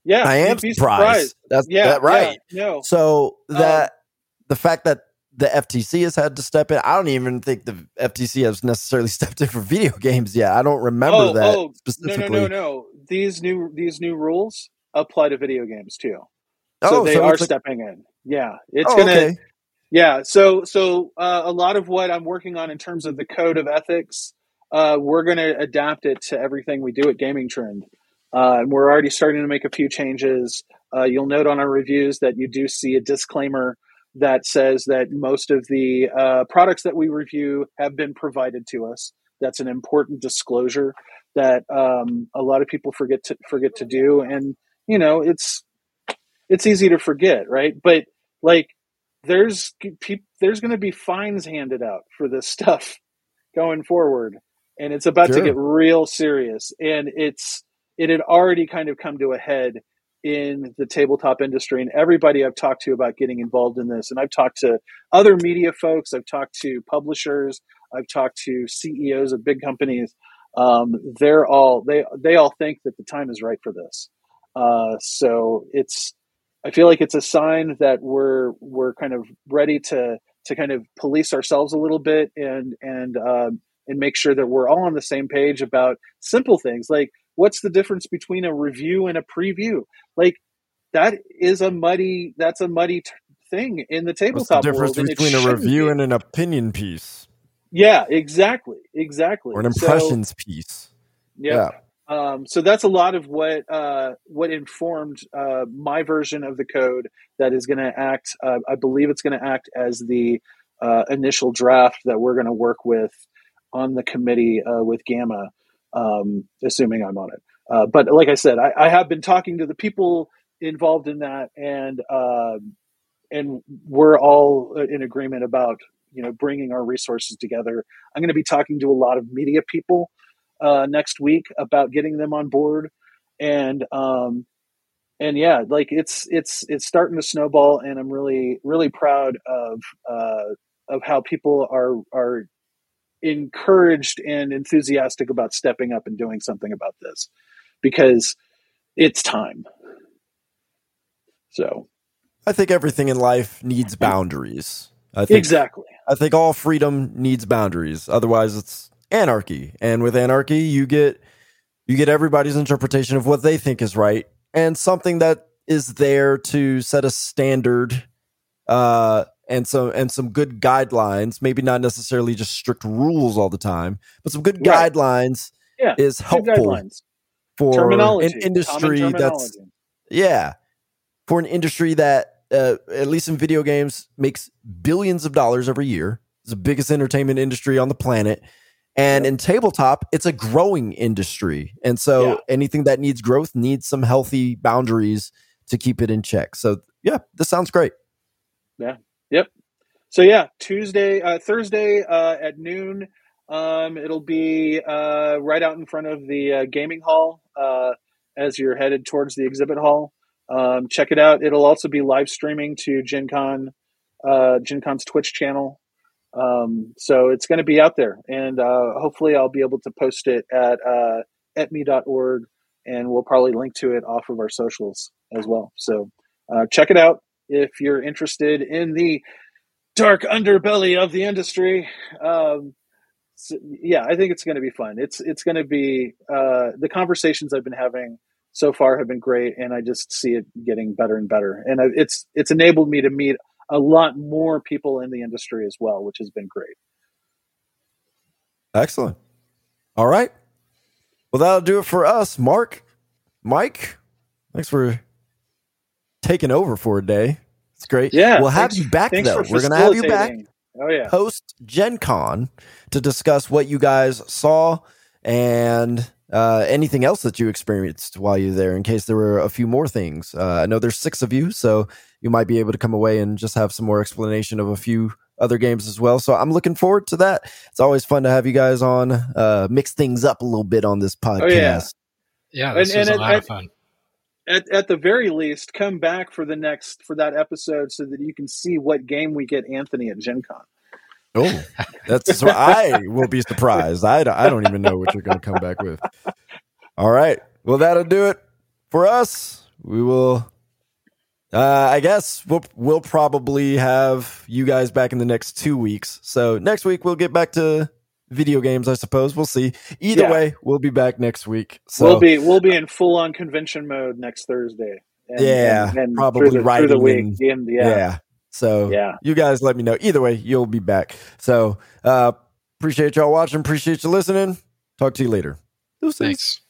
Yeah, I am surprised. surprised. That's yeah, that right. Yeah, no. So that um, the fact that the FTC has had to step in, I don't even think the FTC has necessarily [laughs] stepped in for video games yet. I don't remember oh, that oh, specifically. No, no, no, no. These new these new rules apply to video games too. So oh, they so are stepping in. Yeah, it's oh, gonna. Okay. Yeah, so so uh, a lot of what I'm working on in terms of the code of ethics, uh, we're going to adapt it to everything we do at Gaming Trend. Uh, and we're already starting to make a few changes. Uh, you'll note on our reviews that you do see a disclaimer that says that most of the uh, products that we review have been provided to us. That's an important disclosure that um, a lot of people forget to forget to do, and you know it's it's easy to forget, right? But like there's there's going to be fines handed out for this stuff [laughs] going forward and it's about sure. to get real serious and it's it had already kind of come to a head in the tabletop industry and everybody I've talked to about getting involved in this. And I've talked to other media folks I've talked to publishers I've talked to CEOs of big companies. Um, they're all they they all think that the time is right for this. Uh, so it's I feel like it's a sign that we're we're kind of ready to to kind of police ourselves a little bit and and um, and make sure that we're all on the same page about simple things. Like what's the difference between a review and a preview? Like that is a muddy that's a muddy t- thing in the tabletop what's the difference world, between a review be. and an opinion piece? Yeah exactly exactly. Or an impressions so, piece yeah. Um, so that's a lot of what uh, what informed uh, my version of the code that is going to act. Uh, I believe it's going to act as the uh, initial draft that we're going to work with on the committee uh, with GAMA, um, assuming I'm on it. Uh, but like I said, I, I, have been talking to the people involved in that, and um, and we're all in agreement about you know bringing our resources together. I'm going to be talking to a lot of media people uh, next week about getting them on board, and um, and yeah, like it's it's it's starting to snowball, and I'm really really proud of uh, of how people are are encouraged and enthusiastic about stepping up and doing something about this because it's time. So, I think everything in life needs boundaries. I think, exactly. I think all freedom needs boundaries. Otherwise, it's anarchy. And with anarchy, you get you get everybody's interpretation of what they think is right and something that is there to set a standard uh and some and some good guidelines, maybe not necessarily just strict rules all the time, but some good right. guidelines Yeah, is helpful guidelines. for Terminology, an industry that's yeah, for an industry that uh, at least in video games makes billions of dollars every year. It's the biggest entertainment industry on the planet. And in tabletop, it's a growing industry. And so Yeah. anything that needs growth needs some healthy boundaries to keep it in check. So yeah, this sounds great. So yeah, Tuesday, uh, Thursday uh, at noon. Um, it'll be uh, right out in front of the uh, gaming hall uh, as you're headed towards the exhibit hall. Um, check it out. It'll also be live streaming to Gen Con, uh, Gen Con's Twitch channel. Um, so it's going to be out there, and hopefully I'll be able to post it at uh, etmi.org, and we'll probably link to it off of our socials as well. So check it out if you're interested in the dark underbelly of the industry. Um, so, yeah, I think it's going to be fun. It's it's going to be uh, the conversations I've been having so far have been great, and I just see it getting better and better. And it's it's enabled me to meet a lot more people in the industry as well, which has been great. Excellent. All right. Well, that'll do it for us. Mark, Mike, thanks for taking over for a day. It's great. Yeah, We'll have thanks- you back, though. We're going to have you back. Oh yeah, post Gen Con to discuss what you guys saw and uh, anything else that you experienced while you're there, in case there were a few more things. Uh, I know there's six of you, so you might be able to come away and just have some more explanation of a few other games as well. So I'm looking forward to that. It's always fun to have you guys on, uh, mix things up a little bit on this podcast. Oh, yeah. Yeah, this And- was and a it- lot I- of fun. At, at the very least, come back for the next for that episode so that you can see what game we get Anthony at Gen Con. Oh, that's I will be surprised. I I don't even know what you're going to come back with. All right. Well, that'll do it for us. We will. Uh, I guess we'll we'll probably have you guys back in the next two weeks. So next week we'll get back to video games. I suppose we'll see. Either Yeah. way, we'll be back next week. So we'll be we'll be in full on convention mode next Thursday. And, Yeah, through probably the, through the week. and- And, yeah. yeah, So yeah. you guys let me know. Either way, you'll be back. So uh, appreciate y'all watching. Appreciate you listening. Talk to you later. Deuces. Thanks.